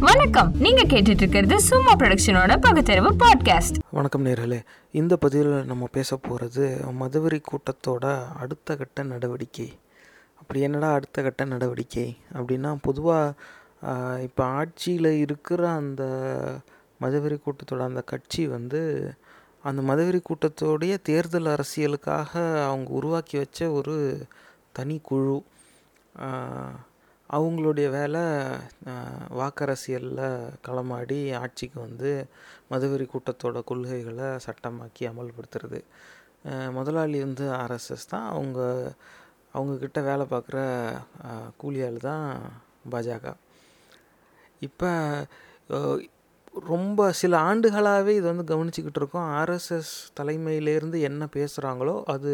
வணக்கம். நீங்க கேட்டுட்டு இருக்கிறது சும்மா ப்ரொடக்ஷனோட பகுத்தறிவு பாட்காஸ்ட் வணக்கம் நேர்களே. இந்த பதிவில் நம்ம பேச போகிறது மதுவரி கூட்டத்தோட அடுத்த கட்ட நடவடிக்கை. அப்படி என்னடா அடுத்த கட்ட நடவடிக்கை? அப்படின்னா பொதுவாக இப்போ ஆட்சியில் இருக்கிற அந்த மதுவரி கூட்டத்தோட அந்த கட்சி வந்து அந்த மதுவரி கூட்டத்தோடைய தேர்தல் அரசியலுக்காக அவங்க உருவாக்கி வச்ச ஒரு தனி குழு. அவங்களுடைய வேலை வாக்கரசியலில் களமாடி ஆட்சிக்கு வந்து மதுவெறி கூட்டத்தோட கொள்கைகளை சட்டமாக்கி அமல்படுத்துறது. முதலாளி வந்து ஆர்எஸ்எஸ் தான். அவங்க அவங்கக்கிட்ட வேலை பார்க்குற ஆஹ், கூலி ஆள் தான் பாஜக. இப்போ ரொம்ப சில ஆண்டுகளாகவே இது வந்து கவனிச்சுக்கிட்டு இருக்கோம். ஆர்எஸ்எஸ் தலைமையிலேருந்து என்ன பேசுகிறாங்களோ அது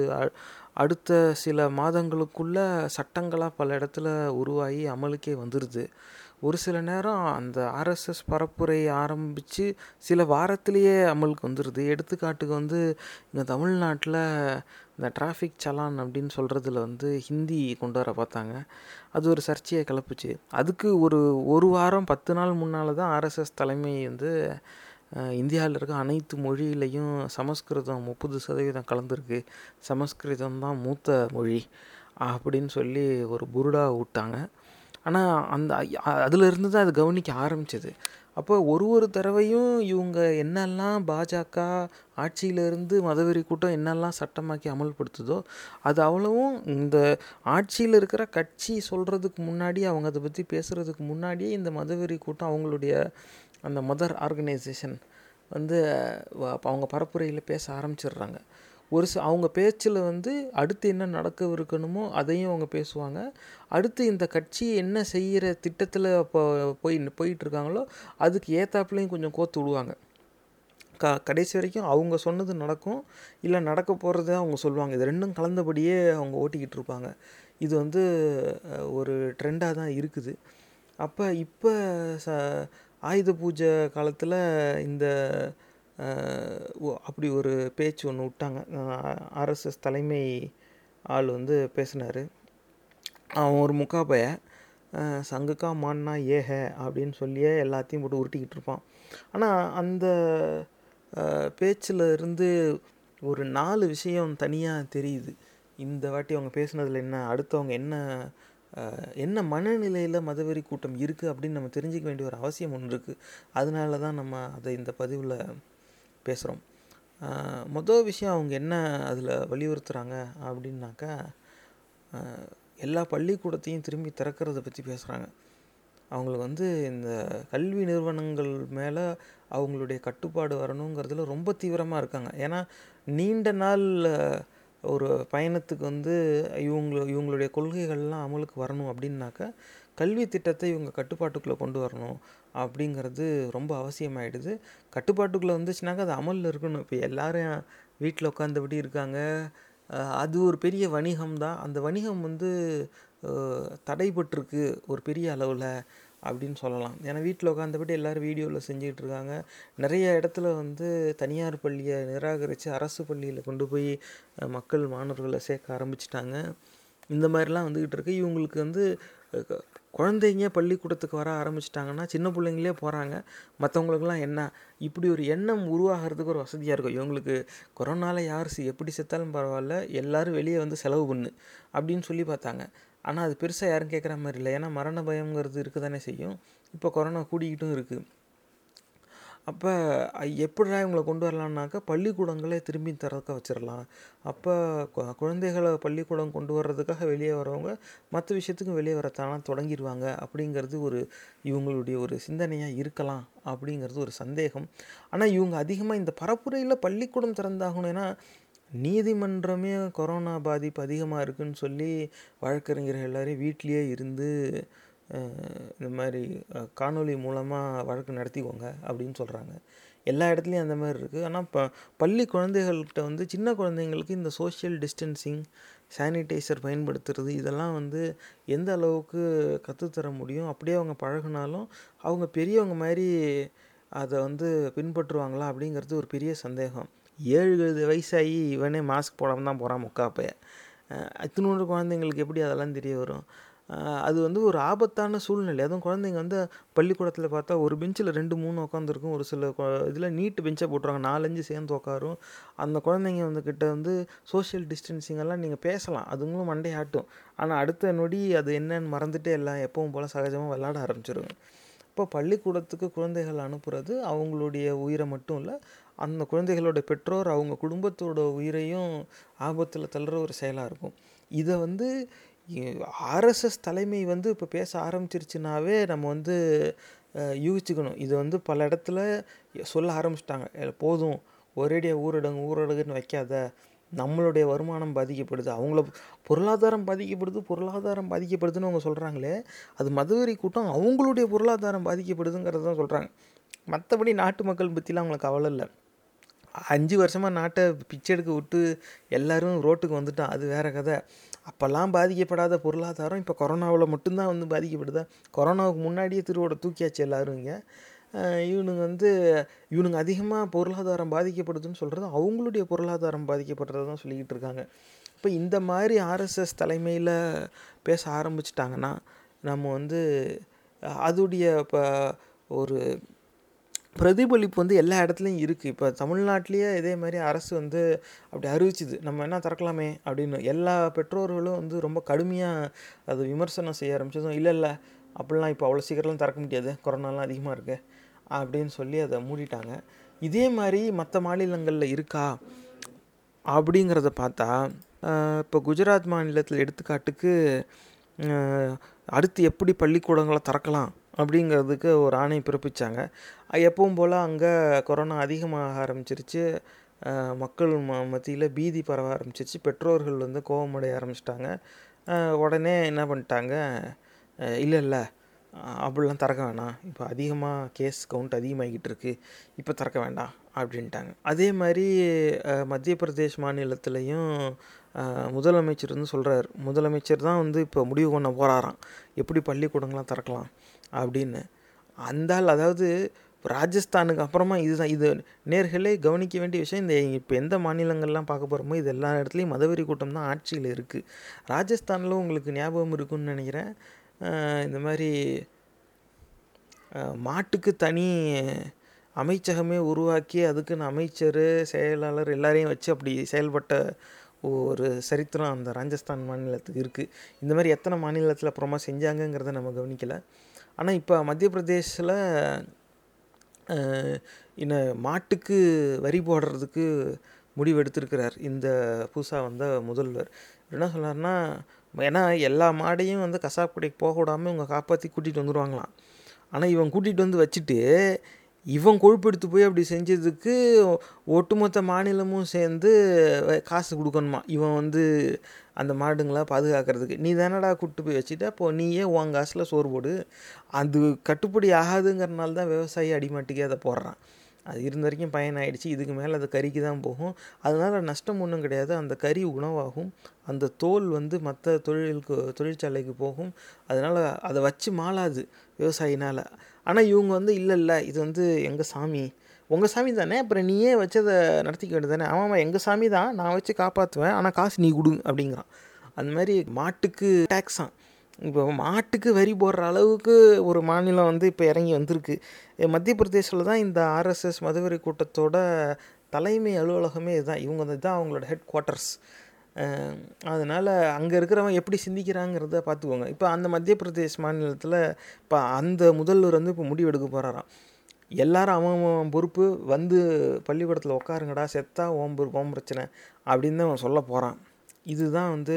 அடுத்த சில மாதங்களுக்குள்ள சட்டங்களாக பல இடத்துல உருவாகி அமலுக்கே வந்துடுது ஒரு சில நேரம் அந்த ஆர்எஸ்எஸ் பரப்புரை ஆரம்பித்து சில வாரத்திலேயே அமலுக்கு வந்துடுது எடுத்துக்காட்டுக்கு வந்து இங்கே தமிழ்நாட்டில் இந்த டிராஃபிக் சலான் அப்படின்னு சொல்கிறதுல வந்து ஹிந்தி கொண்டு வர பார்த்தாங்க. அது ஒரு சர்ச்சையை கிளப்புச்சு. அதுக்கு ஒரு ஒரு வாரம் பத்து நாள் முன்னால் தான் ஆர்எஸ்எஸ் தலைமை வந்து இந்தியாவில் இருக்க அனைத்து மொழியிலையும் சமஸ்கிருதம் முப்பது சதவீதம் கலந்துருக்கு. சமஸ்கிருதம் தான் மூத்த மொழி அப்படின்னு சொல்லி ஒரு புருடா விட்டாங்க. ஆனால் அந்த அதிலிருந்து தான் அது கவனிக்க ஆரம்பிச்சது. அப்போ ஒரு ஒரு தடவையும் இவங்க என்னெல்லாம் பாஜக ஆட்சியிலிருந்து மதவெறி கூட்டம் என்னெல்லாம் சட்டமாக்கி அமல்படுத்துதோ அது அவ்வளவும் இந்த ஆட்சியில் இருக்கிற கட்சி சொல்கிறதுக்கு முன்னாடி அவங்க அதை பற்றி பேசுகிறதுக்கு முன்னாடியே இந்த மதவெறி கூட்டம் அவங்களுடைய அந்த மதர் ஆர்கனைசேஷன் வந்து அவங்க பரப்புரையில் பேச ஆரம்பிச்சிடுறாங்க. ஒரு ச அவங்க பேச்சில் வந்து அடுத்து என்ன நடக்க இருக்கணுமோ அதையும் அவங்க பேசுவாங்க. அடுத்து இந்த கட்சி என்ன செய்கிற திட்டத்தில் இப்போ போய் போயிட்டுருக்காங்களோ அதுக்கு ஏத்தாப்புலையும் கொஞ்சம் கோத்து விடுவாங்க. க கடைசி வரைக்கும் அவங்க சொன்னது நடக்கும். இல்லை நடக்க போகிறத அவங்க சொல்லுவாங்க. இது ரெண்டும் கலந்தபடியே அவங்க ஓட்டிக்கிட்டு இருப்பாங்க. இது வந்து ஒரு ட்ரெண்டாக தான் இருக்குது. அப்போ இப்போ ச ஆயுத பூஜை காலத்தில் இந்த அப்படி ஒரு பேச்சு ஒன்று விட்டாங்க. ஆர்எஸ்எஸ் தலைமை ஆள் வந்து பேசினார். அவன் ஒரு முக்காப்பைய சங்குக்கா மான்னா ஏக அப்படின்னு சொல்லியே எல்லாத்தையும் போட்டு உருட்டிக்கிட்டு இருப்பான். ஆனால் அந்த பேச்சில் இருந்து ஒரு நாலு விஷயம் தனியாக தெரியுது. இந்த வாட்டி அவங்க பேசுனதில் என்ன அடுத்தவங்க என்ன என்ன மனநிலையில் மதவெறி கூட்டம் இருக்குது அப்படின்னு நம்ம தெரிஞ்சிக்க வேண்டிய ஒரு அவசியம் ஒன்று இருக்குது அதனால தான் நம்ம அதை இந்த பதிவில் பேசுகிறோம் மொதல் விஷயம் அவங்க என்ன அதில் வலியுறுத்துகிறாங்க அப்படின்னாக்கா எல்லா பள்ளிக்கூடத்தையும் திரும்பி திறக்கிறத பற்றி பேசுகிறாங்க அவங்களுக்கு வந்து இந்த கல்வி நிறுவனங்கள் மேலே அவங்களுடைய கட்டுப்பாடு வரணுங்கிறதுல ரொம்ப தீவிரமாக இருக்காங்க. ஏன்னா நீண்ட நாள் ஒரு பயணத்துக்கு வந்து இவங்க இவங்களுடைய கொள்கைகள்லாம் அமலுக்கு வரணும் அப்படின்னாக்கா கல்வி திட்டத்தை இவங்க கட்டுப்பாட்டுக்குள்ளே கொண்டு வரணும் அப்படிங்கிறது ரொம்ப அவசியமாயிடுது. கட்டுப்பாட்டுக்குள்ளே வந்துச்சுனாக்கா அது அமலில் இருக்கணும். இப்போ எல்லோரும் வீட்டில் உட்காந்தபடி இருக்காங்க. அது ஒரு பெரிய வணிகம் தான் அந்த வணிகம் வந்து தடைபட்டிருக்கு ஒரு பெரிய அளவில். அப்படின்னு சொல்லலாம். ஏன்னா வீட்டில் உட்காந்தபடி எல்லோரும் வீடியோவில் செஞ்சுக்கிட்டு இருக்காங்க. நிறைய இடத்துல வந்து தனியார் பள்ளியை நிராகரித்து அரசு பள்ளியில் கொண்டு போய் மக்கள் மாணவர்களை சேர்க்க ஆரம்பிச்சிட்டாங்க. இந்த மாதிரிலாம் வந்துக்கிட்டு இருக்கு. இவங்களுக்கு வந்து குழந்தைங்க பள்ளிக்கூடத்துக்கு வர ஆரம்பிச்சிட்டாங்கன்னா சின்ன பிள்ளைங்களே போகிறாங்க மற்றவங்களுக்குலாம் என்ன? இப்படி ஒரு எண்ணம் உருவாகிறதுக்கு ஒரு வசதியாக இருக்கும். இவங்களுக்கு கொரோனாவில் யார் எப்படி செத்தாலும் பரவாயில்ல. எல்லாரும் வெளியே வந்து செலவு பண்ணு அப்படின்னு சொல்லி பார்த்தாங்க. ஆனால் அது பெருசாக யாரும் கேட்குற மாதிரி இல்லை. ஏன்னா மரண பயம்ங்கிறது இருக்க தானே செய்யும். இப்போ கொரோனா கூடிக்கிட்டும் இருக்குது அப்போ எப்படிடா இவங்களை கொண்டு வரலான்னாக்கா பள்ளிக்கூடங்களே திரும்பி திறக்க வச்சிடலாம் அப்போ கு- குழந்தைகளை பள்ளிக்கூடம் கொண்டு வர்றதுக்காக வெளியே வரவங்க மற்ற விஷயத்துக்கும் வெளியே வரத்தானா தொடங்கிடுவாங்க அப்படிங்கிறது ஒரு இவங்களுடைய ஒரு சிந்தனையாக இருக்கலாம் அப்படிங்கிறது ஒரு சந்தேகம். ஆனால் இவங்க அதிகமாக இந்த பரப்புரையில் பள்ளிக்கூடம் திறந்தாகணும் ஏன்னா நீதிமன்றமே கொரோனா பாதிப்பு அதிகமாக இருக்குன்னு சொல்லி வழக்கறிஞர்கள் எல்லோரையும் வீட்டிலேயே இருந்து இந்த மாதிரி காணொளி மூலமாக வழக்கு நடத்திக்கோங்க அப்படின்னு சொல்கிறாங்க எல்லா இடத்துலையும் அந்த மாதிரி இருக்குது ஆனால் இப்போ பள்ளி குழந்தைகள்கிட்ட வந்து சின்ன குழந்தைங்களுக்கு இந்த சோஷியல் டிஸ்டன்சிங் சானிடைசர் பயன்படுத்துறது இதெல்லாம் வந்து எந்த அளவுக்கு கற்றுத்தர முடியும்? அப்படியே அவங்க பழகுனாலும் அவங்க பெரியவங்க மாதிரி அதை வந்து பின்பற்றுவாங்களா அப்படிங்கிறது ஒரு பெரிய சந்தேகம். ஏழு வயசாகி இவனே மாஸ்க் போடாமல் தான் போகிறான் முக்காப்பைய இத்தினோண்டு குழந்தைங்களுக்கு எப்படி அதெல்லாம் தெரிய வரும்? அது வந்து ஒரு ஆபத்தான சூழ்நிலை. அதுவும் குழந்தைங்க வந்து பள்ளிக்கூடத்தில் பார்த்தா ஒரு பெஞ்சில் ரெண்டு மூணு உட்காந்துருக்கும் ஒரு சில இதில் நீட்டு பெஞ்சை போட்டுருவாங்க. நாலஞ்சு சேர்ந்து உட்காரும் அந்த குழந்தைங்க வந்து கிட்ட வந்து சோஷியல் டிஸ்டன்சிங்கெல்லாம் நீங்கள் பேசலாம். அதுங்களும் மண்டையாட்டும். ஆனால் அடுத்த நொடி அது என்னன்னு மறந்துட்டே எல்லாம் எப்பவும் போல் சகஜமாக விளாட ஆரம்பிச்சிருங்க இப்போ பள்ளிக்கூடத்துக்கு குழந்தைகள் அனுப்புறது அவங்களுடைய உயிரை மட்டும் இல்லை அந்த குழந்தைகளோட பெற்றோர் அவங்க குடும்பத்தோட உயிரையும் ஆபத்தில் தள்ளுற ஒரு செயலாக இருக்கும். இதை வந்து ஆர்எஸ்எஸ் தலைமை வந்து இப்போ பேச ஆரம்பிச்சிருச்சுனாவே நம்ம வந்து யூகிச்சுக்கணும். இது வந்து பல இடத்துல சொல்ல ஆரம்பிச்சிட்டாங்க. போதும். ஒரேடியாக ஊரடங்கு ஊரடங்குன்னு வைக்காத. நம்மளுடைய வருமானம் பாதிக்கப்படுது. அவங்கள பொருளாதாரம் பாதிக்கப்படுது பொருளாதாரம் பாதிக்கப்படுதுன்னு அவங்க சொல்கிறாங்களே அது மதுவரி கூட்டம் அவங்களுடைய பொருளாதாரம் பாதிக்கப்படுதுங்கிறத தான் சொல்கிறாங்க மற்றபடி நாட்டு மக்கள் பற்றிலாம் அவங்களுக்கு கவலை இல்லை. அஞ்சு வருஷமாக நாட்டை பிச்சை எடுக்க விட்டு எல்லோரும் ரோட்டுக்கு வந்துட்டான். அது வேறு கதை. அப்போல்லாம் பாதிக்கப்படாத பொருளாதாரம் இப்போ கொரோனாவில் மட்டும்தான் வந்து பாதிக்கப்படுதா? கொரோனாவுக்கு முன்னாடியே திருவோட தூக்கியாச்சு எல்லோரும் இங்கே. இவனுங்க வந்து இவனுங்க அதிகமாக பொருளாதாரம் பாதிக்கப்படுதுன்னு சொல்கிறது அவங்களுடைய பொருளாதாரம் பாதிக்கப்படுறதை தான் சொல்லிக்கிட்டு இருக்காங்க. இப்போ இந்த மாதிரி ஆர்எஸ்எஸ் தலைமையில் பேச ஆரம்பிச்சிட்டாங்கன்னா நம்ம வந்து அதுடைய இப்போ ஒரு பிரதிபலிப்பு வந்து எல்லா இடத்துலையும் இருக்குது இப்போ தமிழ்நாட்டிலேயே இதே மாதிரி அரசு வந்து அப்படி அறிவிச்சுது. நம்ம என்ன திறக்கலாமே அப்படின்னு. எல்லா பெற்றோர்களும் வந்து ரொம்ப கடுமையாக அது விமர்சனம் செய்ய ஆரம்பிச்சதும் இல்லை இல்லை அப்படிலாம் இப்போ அவ்வளோ சீக்கிரம்லாம் திறக்க முடியாது. கொரோனாலாம் அதிகமாக இருக்குது அப்படின்னு சொல்லி அதை மூடிட்டாங்க. இதே மாதிரி மற்ற மாநிலங்களில் இருக்கா? அப்படிங்கிறத பார்த்தா இப்போ குஜராத் மாநிலத்தில் எடுத்துக்காட்டுக்கு அடுத்து எப்படி பள்ளிக்கூடங்களை திறக்கலாம்? அப்படிங்கிறதுக்கு ஒரு ஆணை பிறப்பிச்சாங்க. எப்பவும் போல் அங்கே கொரோனா அதிகமாக ஆரம்பிச்சிருச்சு. மக்கள் ம மத்தியில் பீதி பரவ ஆரம்பிச்சிருச்சு. பெற்றோர்கள் வந்து கோபமடைய ஆரம்பிச்சிட்டாங்க. உடனே என்ன பண்ணிட்டாங்க? இல்லை இல்லை. அப்படிலாம் திறக்க வேணாம். இப்போ அதிகமாக கேஸ் கவுண்ட் அதிகமாகிக்கிட்டு இருக்குது இப்போ திறக்க வேண்டாம். அப்படின்ட்டாங்க. அதே மாதிரி மத்திய பிரதேஷ் மாநிலத்திலையும் முதலமைச்சர் வந்து சொல்கிறார் முதலமைச்சர் தான் வந்து இப்போ முடிவு பண்ண போகிறாராம் எப்படி பள்ளிக்கூடங்கள்லாம் திறக்கலாம்? அப்படின்னு. அந்தால் அதாவது ராஜஸ்தானுக்கு அப்புறமா இதுதான் இது நேர்களே கவனிக்க வேண்டிய விஷயம் இந்த இப்போ எந்த மாநிலங்கள்லாம் பார்க்க போகிறோமோ இது எல்லா இடத்துலையும் மதவெறி கூட்டம் தான் ஆட்சியில் இருக்குது ராஜஸ்தானில் உங்களுக்கு ஞாபகம் இருக்குன்னு நினைக்கிறேன். இந்த மாதிரி மாட்டுக்கு தனி அமைச்சகமே உருவாக்கி அதுக்குன்னு அமைச்சர் செயலாளர் எல்லாரையும் வச்சு அப்படி செயல்பட்ட ஒரு சரித்திரம் அந்த ராஜஸ்தான் மாநிலத்துக்கு இருக்குது இந்த மாதிரி எத்தனை மாநிலத்தில் அப்புறமா செஞ்சாங்கங்கிறத நம்ம கவனிக்கலை. ஆனால் இப்போ மத்திய பிரதேசில் இன்ன மாட்டுக்கு வரி போடுறதுக்கு முடிவு எடுத்திருக்கிறார். இந்த புதுசாக வந்த முதல்வர். என்ன சொன்னார்னா ஏன்னா எல்லா மாடையும் வந்து கசாப் கடைக்கு போக விடாமல் இவங்க காப்பாற்றி கூட்டிகிட்டு வந்துடுவாங்களாம் ஆனால் இவன் கூட்டிகிட்டு வந்து வச்சுட்டு இவன் கொழுப்பெடுத்து போய் அப்படி செஞ்சதுக்கு ஒட்டுமொத்த மாநிலமும் சேர்ந்து காசு கொடுக்கணுமா? இவன் வந்து அந்த மாடுங்களை பாதுகாக்கிறதுக்கு. நீ தானடா கூப்பிட்டு போய் வச்சுட்டு? இப்போ நீயே உன் காசில் சோறு போடு. அது கட்டுப்படி ஆகாதுங்கிறனால தான் விவசாயி அடிமாட்டுக்கே அதை போடுறான். அது இருந்த வரைக்கும் பயன் இதுக்கு மேலே அது கறிக்கு தான் போகும். அதனால் நஷ்டம் ஒன்றும் கிடையாது. அந்த கறி உணவாகும். அந்த தோல் வந்து மற்ற தொழிலுக்கு தொழிற்சாலைக்கு போகும். அதனால் அதை வச்சு மாளாது விவசாயினால். ஆனால் இவங்க வந்து இல்லை இல்லை. இது வந்து எங்கள் சாமி. உங்கள் சாமி தானே? அப்புறம் நீயே வச்சதை நடத்திக்க வேண்டியது தானே ஆமாம் எங்கள் சாமி தான். நான் வச்சு காப்பாற்றுவேன் ஆனால் காசு நீ கொடு அப்படிங்கிறான். அந்த மாதிரி மாட்டுக்கு டேக்ஸான் இப்போ மாட்டுக்கு வரி போடுற அளவுக்கு ஒரு மாநிலம் வந்து இப்போ இறங்கி வந்திருக்கு. மத்திய பிரதேசில் தான் இந்த ஆர்எஸ்எஸ் மதுவரி கூட்டத்தோட தலைமை அலுவலகமே இதுதான். இவங்க வந்து தான் அவங்களோட ஹெட் குவார்ட்டர்ஸ் அதனால் அங்கே இருக்கிறவன் எப்படி சிந்திக்கிறாங்கிறத பார்த்துக்கோங்க. இப்போ அந்த மத்திய பிரதேஷ் மாநிலத்தில் இப்போ அந்த முதல்வர் வந்து இப்போ முடிவெடுக்க போகிறாராம் எல்லாரும் அவன் அவன் பொறுப்பு வந்து பள்ளிக்கூடத்தில் உட்காருங்கடா செத்தா ஓம் பொறுப்பு ஓம் பிரச்சனை அப்படின்னு தான் அவன் சொல்ல போகிறான் இதுதான் வந்து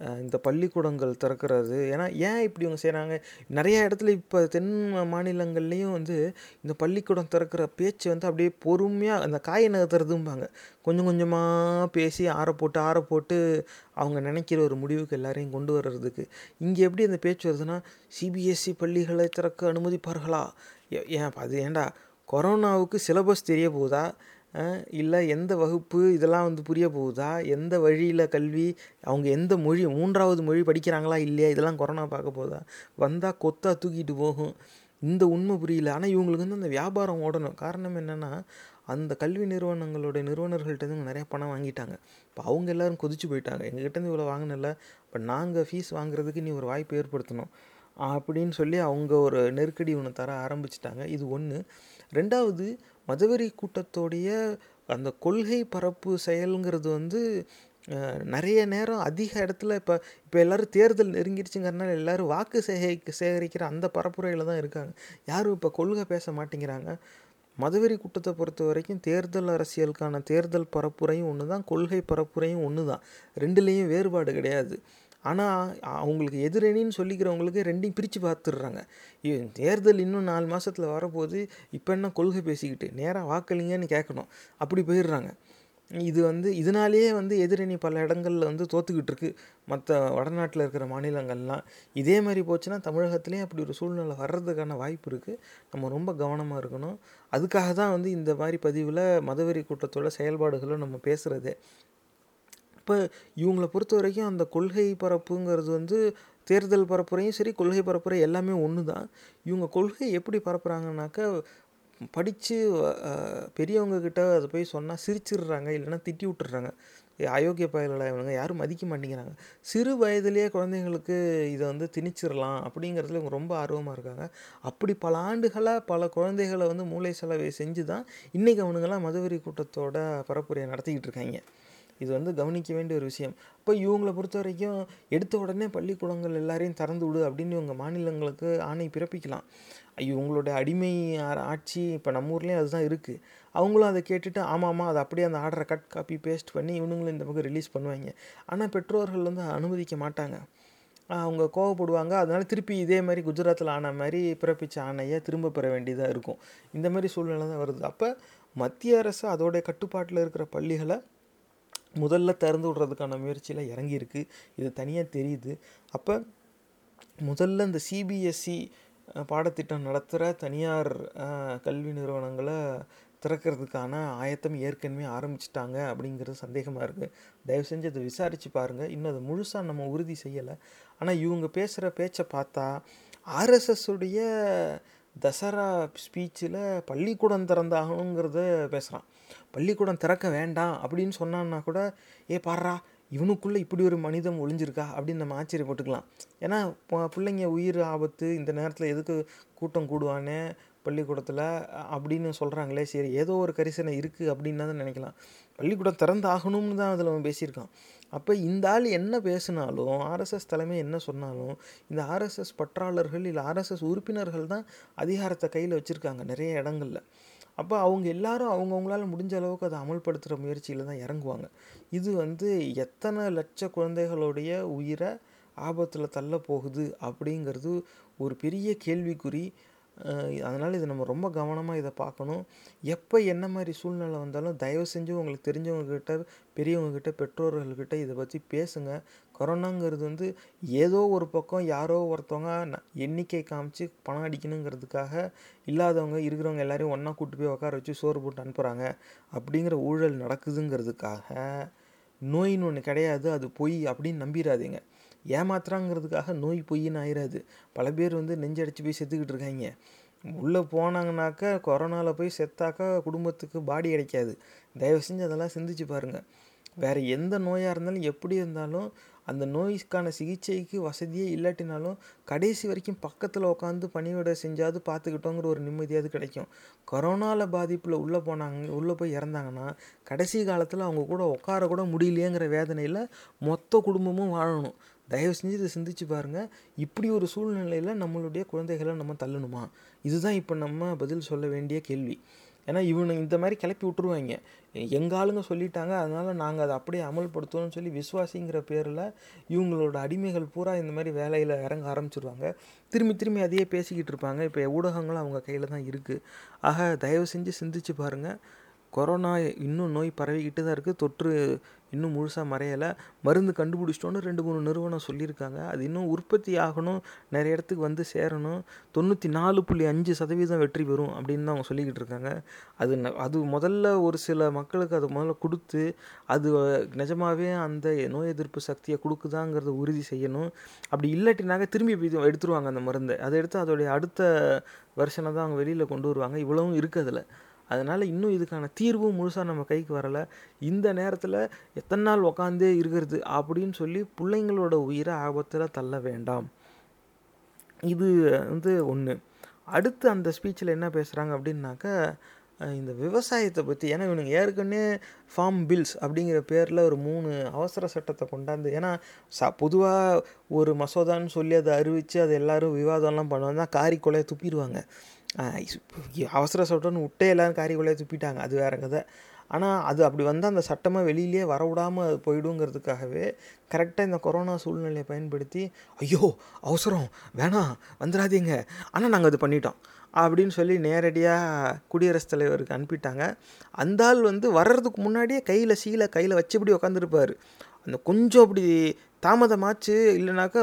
இந்த பள்ளிக்கூடங்கள் திறக்கிறது. ஏன்னா ஏன் இப்படி இவங்க செய்கிறாங்க நிறைய இடத்துல இப்போ தென் மாநிலங்கள்லேயும் வந்து இந்த பள்ளிக்கூடம் திறக்கிற பேச்சு வந்து அப்படியே பொறுமையாக அந்த காயை நகர்த்துறதும்பாங்க. கொஞ்சம் கொஞ்சமாக பேசி ஆற போட்டு ஆற போட்டு அவங்க நினைக்கிற ஒரு முடிவுக்கு எல்லாரையும் கொண்டு வர்றதுக்கு. இங்கே எப்படி அந்த பேச்சு வருதுன்னா சிபிஎஸ்சி பள்ளிகளை திறக்க அனுமதிப்பார்களா? ஏ- ஏன் அது ஏன்டா கொரோனாவுக்கு சிலபஸ் தெரிய போகுதா? இல்லை எந்த வகுப்பு இதெல்லாம் வந்து புரிய போகுதா? எந்த வழியில் கல்வி? அவங்க எந்த மொழி மூன்றாவது மொழி படிக்கிறாங்களா இல்லையா? இதெல்லாம் கொரோனா பார்க்க போகுதா? வந்தால் கொத்தா தூக்கிட்டு போகும். இந்த உண்மை புரியல. ஆனால் இவங்களுக்கு வந்து அந்த வியாபாரம் ஓடணும். காரணம் என்னென்னா அந்த கல்வி நிறுவனங்களுடைய நிறுவனர்கள்ட்டேருந்து இவங்க பணம் வாங்கிட்டாங்க. இப்போ அவங்க எல்லாரும் கொதிச்சு போயிட்டாங்க. எங்ககிட்டேருந்து இவ்வளோ வாங்கினல இப்போ நாங்கள் ஃபீஸ் வாங்குறதுக்கு நீ ஒரு வாய்ப்பு ஏற்படுத்தணும். அப்படின்னு சொல்லி அவங்க ஒரு நெருக்கடி ஒன்று தர ஆரம்பிச்சிட்டாங்க. இது ஒன்று ரெண்டாவது மதவெறி கூட்டத்தோடைய அந்த கொள்கை பரப்பு செயலுங்கிறது வந்து நிறைய நேரம் அதிக இடத்துல இப்போ இப்போ எல்லோரும் தேர்தல் நெருங்கிடுச்சுங்கிறனால எல்லோரும் வாக்கு சேகரிக்க சேகரிக்கிற அந்த பரப்புரையில் தான் இருக்காங்க. யாரும் இப்போ கொள்கை பேச மாட்டேங்கிறாங்க. மதவெறி கூட்டத்தை பொறுத்த வரைக்கும் தேர்தல் அரசியலுக்கான தேர்தல் பரப்புரையும் ஒன்று தான் கொள்கை பரப்புரையும் ஒன்று தான் ரெண்டுலேயும் வேறுபாடு கிடையாது. ஆனால் அவங்களுக்கு எதிரணின்னு சொல்லிக்கிறவங்களுக்கு ரெண்டையும் பிரித்து பார்த்துடுறாங்க தேர்தல் இன்னும் நாலு மாதத்தில் வரப்போகுது. இப்போ என்ன கொள்கை பேசிக்கிட்டு நேராக வாக்களிங்கன்னு கேட்கணும் அப்படி போயிடுறாங்க. இது வந்து இதனாலேயே வந்து எதிரணி பல இடங்களில் வந்து தோத்துக்கிட்டு இருக்கு. மற்ற வடநாட்டில் இருக்கிற மாநிலங்கள்லாம். இதே மாதிரி போச்சுன்னா தமிழகத்துலேயும் அப்படி ஒரு சூழ்நிலை வர்றதுக்கான வாய்ப்பு இருக்குது நம்ம ரொம்ப கவனமாக இருக்கணும். அதுக்காக தான் வந்து இந்த மாதிரி பதிவில் மதவெறி கூட்டத்தோட செயல்பாடுகளும் நம்ம பேசுகிறதே இப்போ இவங்கள பொறுத்த வரைக்கும் அந்த கொள்கை பரப்புங்கிறது வந்து தேர்தல் பரப்புரையும் சரி கொள்கை பரப்புரை எல்லாமே ஒன்று தான் இவங்க கொள்கை எப்படி பரப்புகிறாங்கனாக்கா படித்து பெரியவங்கக்கிட்ட அதை போய் சொன்னால் சிரிச்சிடுறாங்க இல்லைன்னா திட்டி விட்டுறாங்க அயோக்கிய பயல்களை இவனுங்க யாரும் மதிக்க மாட்டேங்கிறாங்க. சிறு வயதிலேயே குழந்தைங்களுக்கு இதை வந்து திணிச்சிடலாம் அப்படிங்கிறதுல இவங்க ரொம்ப ஆர்வமாக இருக்காங்க. அப்படி பல ஆண்டுகளாக பல குழந்தைகளை வந்து மூளை செலவை செஞ்சு தான் இன்றைக்கி அவனுங்களாம் மதுவெறி கூட்டத்தோட பரப்புரையை நடத்திக்கிட்டு இருக்காங்க. இது வந்து கவனிக்க வேண்டிய ஒரு விஷயம். இப்போ இவங்களை பொறுத்த வரைக்கும் எடுத்த உடனே பள்ளிக்கூடங்கள் எல்லாரையும் திறந்து விடு அப்படின்னு இவங்க மாநிலங்களுக்கு ஆணை பிறப்பிக்கலாம். இவங்களுடைய அடிமை ஆட்சி இப்போ நம்ம ஊர்லேயும் அதுதான் இருக்குது அவங்களும் அதை கேட்டுட்டு ஆமாம்மா அதை அப்படியே அந்த ஆர்டரை கட் காப்பி பேஸ்ட் பண்ணி இவனுங்களும் இந்த பக்கம் ரிலீஸ் பண்ணுவாங்க. ஆனால் பெற்றோர்கள் வந்து அனுமதிக்க மாட்டாங்க. அவங்க கோவப்படுவாங்க. அதனால் திருப்பி இதே மாதிரி குஜராத்தில் ஆன மாதிரி பிறப்பிச்ச ஆணையை திரும்ப பெற வேண்டியதாக இருக்கும். இந்த மாதிரி சூழ்நிலை தான் வருது. அப்போ மத்திய அரசு அதோடைய கட்டுப்பாட்டில் இருக்கிற பள்ளிகளை முதல்ல திறந்து விடுறதுக்கான முயற்சியில் இறங்கியிருக்கு. இது தனியாக தெரியுது. அப்போ முதல்ல இந்த சிபிஎஸ்சி பாடத்திட்டம் நடத்துகிற தனியார் கல்வி நிறுவனங்களை திறக்கிறதுக்கான ஆயத்தம் ஏற்கனவே ஆரம்பிச்சிட்டாங்க அப்படிங்கிறது சந்தேகமாக இருக்குது தயவு செஞ்சு அதை விசாரித்து பாருங்கள் இன்னும் அதை முழுசாக நம்ம உறுதி செய்யலை. ஆனால் இவங்க பேசுகிற பேச்சை பார்த்தா ஆர்எஸ்எஸ்ஸுடைய தசரா ஸ்பீச்சில் பள்ளிக்கூடம் திறந்தாகணுங்கிறத பேசுகிறான் பள்ளிக்கூடம் திறக்க வேண்டாம் அப்படின்னு சொன்னான்னா கூட ஏ பாடுறா இவனுக்குள்ளே இப்படி ஒரு மனிதம் ஒளிஞ்சிருக்கா? அப்படின்னு நம்ம ஆச்சரியப்பட்டுக்கலாம் ஏன்னா பிள்ளைங்க உயிர் ஆபத்து இந்த நேரத்தில் எதுக்கு கூட்டம் கூடுவானே பள்ளிக்கூடத்தில் அப்படின்னு சொல்கிறாங்களே சரி ஏதோ ஒரு கரிசனை இருக்குது அப்படின்னு தான் நினைக்கலாம். பள்ளிக்கூடம் திறந்து ஆகணும்னு தான் அதில் அவன் பேசியிருக்கான். அப்போ இந்த ஆள் என்ன பேசினாலும் ஆர்எஸ்எஸ் தலைமை என்ன சொன்னாலும் இந்த ஆர்எஸ்எஸ் பற்றாளர்கள் இல்லை ஆர்எஸ்எஸ் உறுப்பினர்கள் தான் அதிகாரத்தை கையில் வச்சுருக்காங்க நிறைய இடங்கள்ல. அப்போ அவங்க எல்லாரும் அவங்கவுங்களால முடிஞ்ச அளவுக்கு அதை அமல்படுத்துகிற முயற்சியில் தான் இறங்குவாங்க. இது வந்து எத்தனை லட்ச குழந்தைகளுடைய உயிரை ஆபத்தில் தள்ள போகுது அப்படிங்கிறது ஒரு பெரிய கேள்விக்குறி. அதனால் இதை நம்ம ரொம்ப கவனமாக இதை பார்க்கணும். எப்போ என்ன மாதிரி சூழ்நிலை வந்தாலும் தயவு செஞ்சு உங்களுக்கு தெரிஞ்சவங்கக்கிட்ட பெரியவங்கக்கிட்ட பெற்றோர்கள்கிட்ட இதை பற்றி பேசுங்க. கொரோனாங்கிறது வந்து ஏதோ ஒரு பக்கம் யாரோ ஒருத்தவங்க எண்ணிக்கை காமிச்சு பணம் அடிக்கணுங்கிறதுக்காக இல்லாதவங்க இருக்கிறவங்க எல்லாரையும் ஒன்றா கூட்டு போய் உட்கார வச்சு சோறு போட்டு அனுப்புகிறாங்க அப்படிங்கிற ஊழல் நடக்குதுங்கிறதுக்காக நோயின்னு ஒன்று கிடையாது அது பொய் அப்படின்னு நம்பிடாதீங்க ஏமாத்துறாங்கிறதுக்காக நோய் பொய்ன்னு ஆயிராது பல பேர் வந்து நெஞ்சடிச்சு போய் செத்துக்கிட்டு இருக்காங்க. உள்ளே போனாங்கனாக்கா கொரோனாவில் போய் செத்தாக்கா குடும்பத்துக்கு பாடி கிடைக்காது தயவு செஞ்சு அதெல்லாம் சிந்திச்சு பாருங்கள் வேறு எந்த நோயாக இருந்தாலும் எப்படி இருந்தாலும் அந்த நோய்க்கான சிகிச்சைக்கு வசதியே இல்லாட்டினாலும் கடைசி வரைக்கும் பக்கத்தில் உட்காந்து பணிவிடை செஞ்சாவது பார்த்துக்கிட்டோங்கிற ஒரு நிம்மதியாவது கிடைக்கும். கொரோனாவில் பாதிப்பில் உள்ளே போனாங்க உள்ளே போய் இறந்தாங்கன்னா கடைசி காலத்தில் அவங்க கூட உட்கார கூட முடியலையேங்கிற வேதனையில் மொத்த குடும்பமும் வாழணும். தயவு செஞ்சு இதை சிந்திச்சு பாருங்கள் இப்படி ஒரு சூழ்நிலையில் நம்மளுடைய குழந்தைகளை நம்ம தள்ளணுமா? இதுதான் இப்போ நம்ம பதில் சொல்ல வேண்டிய கேள்வி. ஏன்னா இவனு இந்த மாதிரி கிளப்பி விட்டுருவாங்க. எங்கள் ஆளுங்க சொல்லிட்டாங்க அதனால் நாங்கள் அதை அப்படியே அமல்படுத்துவோம்னு சொல்லி விஸ்வாசிங்கிற பேரில் இவங்களோட அடிமைகள் பூரா இந்த மாதிரி வேலையில் இறங்க ஆரம்பிச்சிருவாங்க. திரும்பி திரும்பி அதையே பேசிக்கிட்டு இருப்பாங்க. இப்போ ஊடகங்களும் அவங்க கையில் தான் இருக்குது ஆக தயவு செஞ்சு சிந்திச்சு பாருங்கள் கொரோனா இன்னும் நோய் பரவிக்கிட்டு தான் இருக்குது தொற்று இன்னும் முழுசாக மறையலை. மருந்து கண்டுபிடிச்சிட்டோன்னு ரெண்டு மூணு நிறுவனம் சொல்லியிருக்காங்க. அது இன்னும் உற்பத்தி ஆகணும். நிறைய இடத்துக்கு வந்து சேரணும். தொண்ணூற்றி நாலு புள்ளி அஞ்சு சதவீதம் வெற்றி பெறும் அப்படின்னு தான் அவங்க சொல்லிக்கிட்டு இருக்காங்க. அது ந- அது முதல்ல ஒரு சில மக்களுக்கு அது முதல்ல கொடுத்து அது நிஜமாகவே அந்த நோய் எதிர்ப்பு சக்தியை கொடுக்குதாங்கிறத உறுதி செய்யணும். அப்படி இல்லாட்டினாக்க திரும்பி எடுத்துருவாங்க அந்த மருந்தை. அதை எடுத்து அதோடைய அடுத்த வெர்ஷனை தான் அவங்க வெளியில் கொண்டு வருவாங்க. இவ்வளவும் இருக்குது அதில். அதனால் இன்னும் இதுக்கான தீர்வும் முழுசாக நம்ம கைக்கு வரலை. இந்த நேரத்தில் எத்தனை நாள் உக்காந்தே இருக்கிறது அப்படின்னு சொல்லி பிள்ளைங்களோட உயிரை ஆபத்தில் தள்ள வேண்டாம். இது வந்து ஒன்று அடுத்து அந்த ஸ்பீச்சில் என்ன பேசுகிறாங்க அப்படின்னாக்கா இந்த விவசாயத்தை பற்றி ஏன்னா இவனுங்க ஏற்கனவே ஃபார்ம் பில்ஸ் அப்படிங்கிற பேரில் ஒரு மூணு அவசர சட்டத்தை கொண்டாந்து ஏன்னா ச பொதுவாக ஒரு மசோதான்னு சொல்லி அதை அறிவித்து அதை எல்லோரும் விவாதம்லாம் பண்ணுவாங்க. காரி கொலையை துப்பிடுவாங்க. அவசர சட்டம்னு விட்டே எல்லாரும் காரிக்குள்ளே துப்பிட்டாங்க. அது வேற கதை. ஆனால் அது அப்படி வந்தால் அந்த சட்டமாக வெளியிலேயே வரவிடாமல் அது போயிடுங்கிறதுக்காகவே கரெக்டாக இந்த கொரோனா சூழ்நிலையை பயன்படுத்தி ஐயோ அவசரம் வேணாம் வந்துடாதீங்க. ஆனால் நாங்கள் அது பண்ணிட்டோம். அப்படின்னு சொல்லி நேரடியாக குடியரசுத் தலைவருக்கு அனுப்பிட்டாங்க. அந்த ஆள் வந்து வர்றதுக்கு முன்னாடியே கையில் சீலை கையில் வச்சபடி உட்காந்துருப்பார் அந்த கொஞ்சம் அப்படி தாமதமாச்சு இல்லைனாக்கா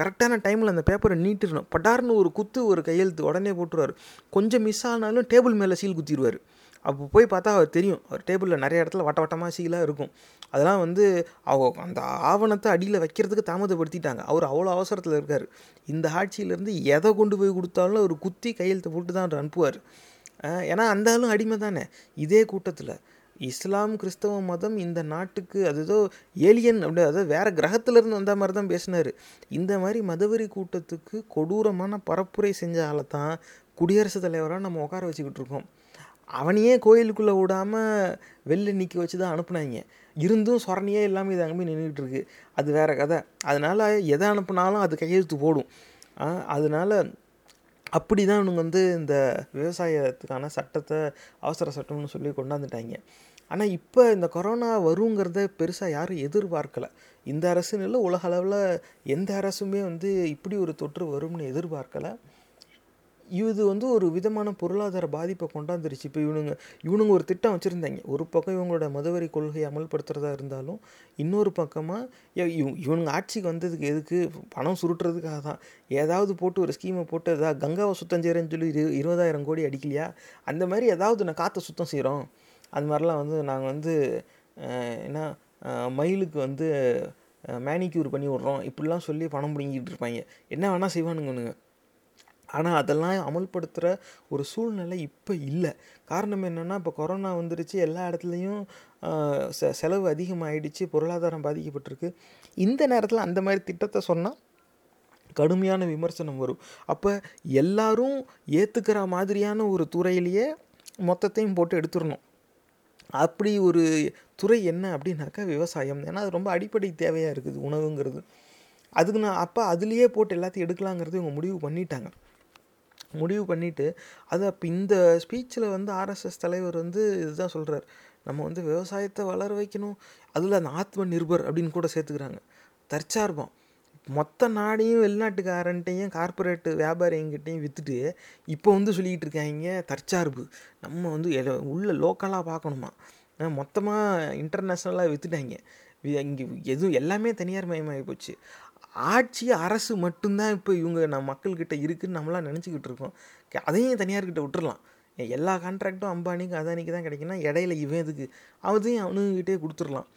கரெக்டான டைமில் அந்த பேப்பரை நீட்டிடணும். படார்னு ஒரு குத்து ஒரு கையெழுத்து உடனே போட்டுருவார். கொஞ்சம் மிஸ் ஆனாலும் டேபிள் மேலே சீல் குத்திடுவார் அப்போ போய் பார்த்தா அவர் தெரியும். அவர் டேபிளில் நிறைய இடத்துல வட்ட வட்டமாக சீலாக இருக்கும். அதெல்லாம் வந்து அவ அந்த ஆவணத்தை அடியில் வைக்கிறதுக்கு தாமதப்படுத்திட்டாங்க. அவர் அவ்வளோ அவசரத்தில் இருக்கார். இந்த ஆட்சியிலேருந்து எதை கொண்டு போய் கொடுத்தாலும் அவர் குத்தி கையெழுத்து போட்டு தான் அவர் அனுப்புவார். ஏன்னா அந்த ஆளும் அடிமை தானே இதே கூட்டத்தில் இஸ்லாம் கிறிஸ்தவ மதம் இந்த நாட்டுக்கு அது ஏதோ ஏலியன் அப்படி அதாவது வேறு கிரகத்திலேருந்து வந்த மாதிரி தான் பேசினார். இந்த மாதிரி மதவெறி கூட்டத்துக்கு கொடூரமான பரப்புரை செஞ்ச ஆளை தான் குடியரசுத் தலைவராக நம்ம உட்கார வச்சுக்கிட்டு இருக்கோம். அவனையே கோயிலுக்குள்ளே விடாமல் வெளில நிற்க வச்சு தான் அனுப்புனாங்க. இருந்தும் சொரணியே இல்லாமல் இது அங்கே போய் நின்றுக்கிட்டு இருக்கு. அது வேறு கதை. அதனால் எதை அனுப்புனாலும் அது கையெழுத்து போடும். அதனால் அப்படி தான் இவனுங்க வந்து இந்த விவசாயத்துக்கான சட்டத்தை அவசர சட்டம்னு சொல்லி கொண்டாந்துட்டாங்க. ஆனால் இப்போ இந்த கொரோனா வருங்கிறத பெருசாக யாரும் எதிர்பார்க்கலை. இந்த அரசுன்னு இல்லை உலக அளவில் எந்த அரசுமே வந்து இப்படி ஒரு தொற்று வரும்னு எதிர்பார்க்கலை. இது வந்து ஒரு விதமான பொருளாதார பாதிப்பை கொண்டாந்துருச்சு. இப்போ இவனுங்க இவனுங்க ஒரு திட்டம் வச்சுருந்தாங்க. ஒரு பக்கம் இவங்களோட மதுவரி கொள்கையை அமல்படுத்துகிறதா இருந்தாலும் இன்னொரு பக்கமாக இவனுங்க ஆட்சிக்கு வந்ததுக்கு எதுக்கு? பணம் சுருட்டுறதுக்காக தான். ஏதாவது போட்டு ஒரு ஸ்கீமை போட்டு ஏதாவது கங்காவை சுத்தம் செய்கிறேன்னு சொல்லி இரு இருபதாயிரம் கோடி அடிக்கலையா? அந்த மாதிரி ஏதாவது நான் காற்றை சுத்தம் செய்கிறோம் அது மாதிரிலாம் வந்து நாங்கள் வந்து என்ன மயிலுக்கு வந்து மேனிக்யூர் பண்ணி விட்றோம். இப்படிலாம் சொல்லி பணம் பிடிங்கிட்டு இருப்பாங்க. என்ன வேணால் செய்வானுங்கனுங்க ஆனால் அதெல்லாம் அமல்படுத்துகிற ஒரு சூழ்நிலை இப்போ இல்லை. காரணம் என்னென்னா இப்போ கொரோனா வந்துருச்சு எல்லா இடத்துலையும் செ செலவு அதிகமாகிடுச்சு பொருளாதாரம் பாதிக்கப்பட்டிருக்கு. இந்த நேரத்தில் அந்த மாதிரி திட்டத்தை சொன்னால் கடுமையான விமர்சனம் வரும். அப்போ எல்லாரும் ஏற்றுக்கிற மாதிரியான ஒரு துறையிலேயே மொத்தத்தையும் போட்டு எடுத்துடணும். அப்படி ஒரு துறை என்ன அப்படின்னாக்கா விவசாயம். ஏன்னா அது ரொம்ப அடிப்படை தேவையாக இருக்குது உணவுங்கிறது. அதுக்கு நான் அப்போ அதுலேயே போட்டு எல்லாத்தையும் எடுக்கலாங்கிறது இவங்க முடிவு பண்ணிட்டாங்க. முடிவு பண்ணிவிட்டு அது அப்போ இந்த ஸ்பீச்சில் வந்து ஆர்எஸ்எஸ் தலைவர் வந்து இதுதான் சொல்கிறார் நம்ம வந்து விவசாயத்தை வளர வைக்கணும் அதில் அந்த ஆத்ம நிர்பர் அப்படின்னு கூட சேர்த்துக்கிறாங்க. தற்சார்பம். மொத்த நாடையும் வெளிநாட்டுக்காரன்ட்டையும் கார்பரேட்டு வியாபாரிங்கிட்டையும் விற்றுட்டு இப்போ வந்து சொல்லிக்கிட்டு இருக்காங்க தற்சார்பு. நம்ம வந்து உள்ள லோக்கலாக பார்க்கணுமா? மொத்தமாக இன்டர்நேஷ்னலாக விற்றுட்டாங்க இங்கே எதுவும் எல்லாமே தனியார் மயமாகி போச்சு. ஆட்சி அரசு மட்டும்தான் இப்போ இவங்க நம்ம மக்கள்கிட்ட இருக்குதுன்னு நம்மளாம் நினச்சிக்கிட்டு இருக்கோம். அதையும் தனியார்கிட்ட விட்டுறலாம். எல்லா கான்ட்ராக்டும் அம்பானிக்கு அதானிக்கு தான் கிடைக்குன்னா இடையில இவன் எதுக்கு? அதையும் அவனுங்கிட்டே கொடுத்துடலாம்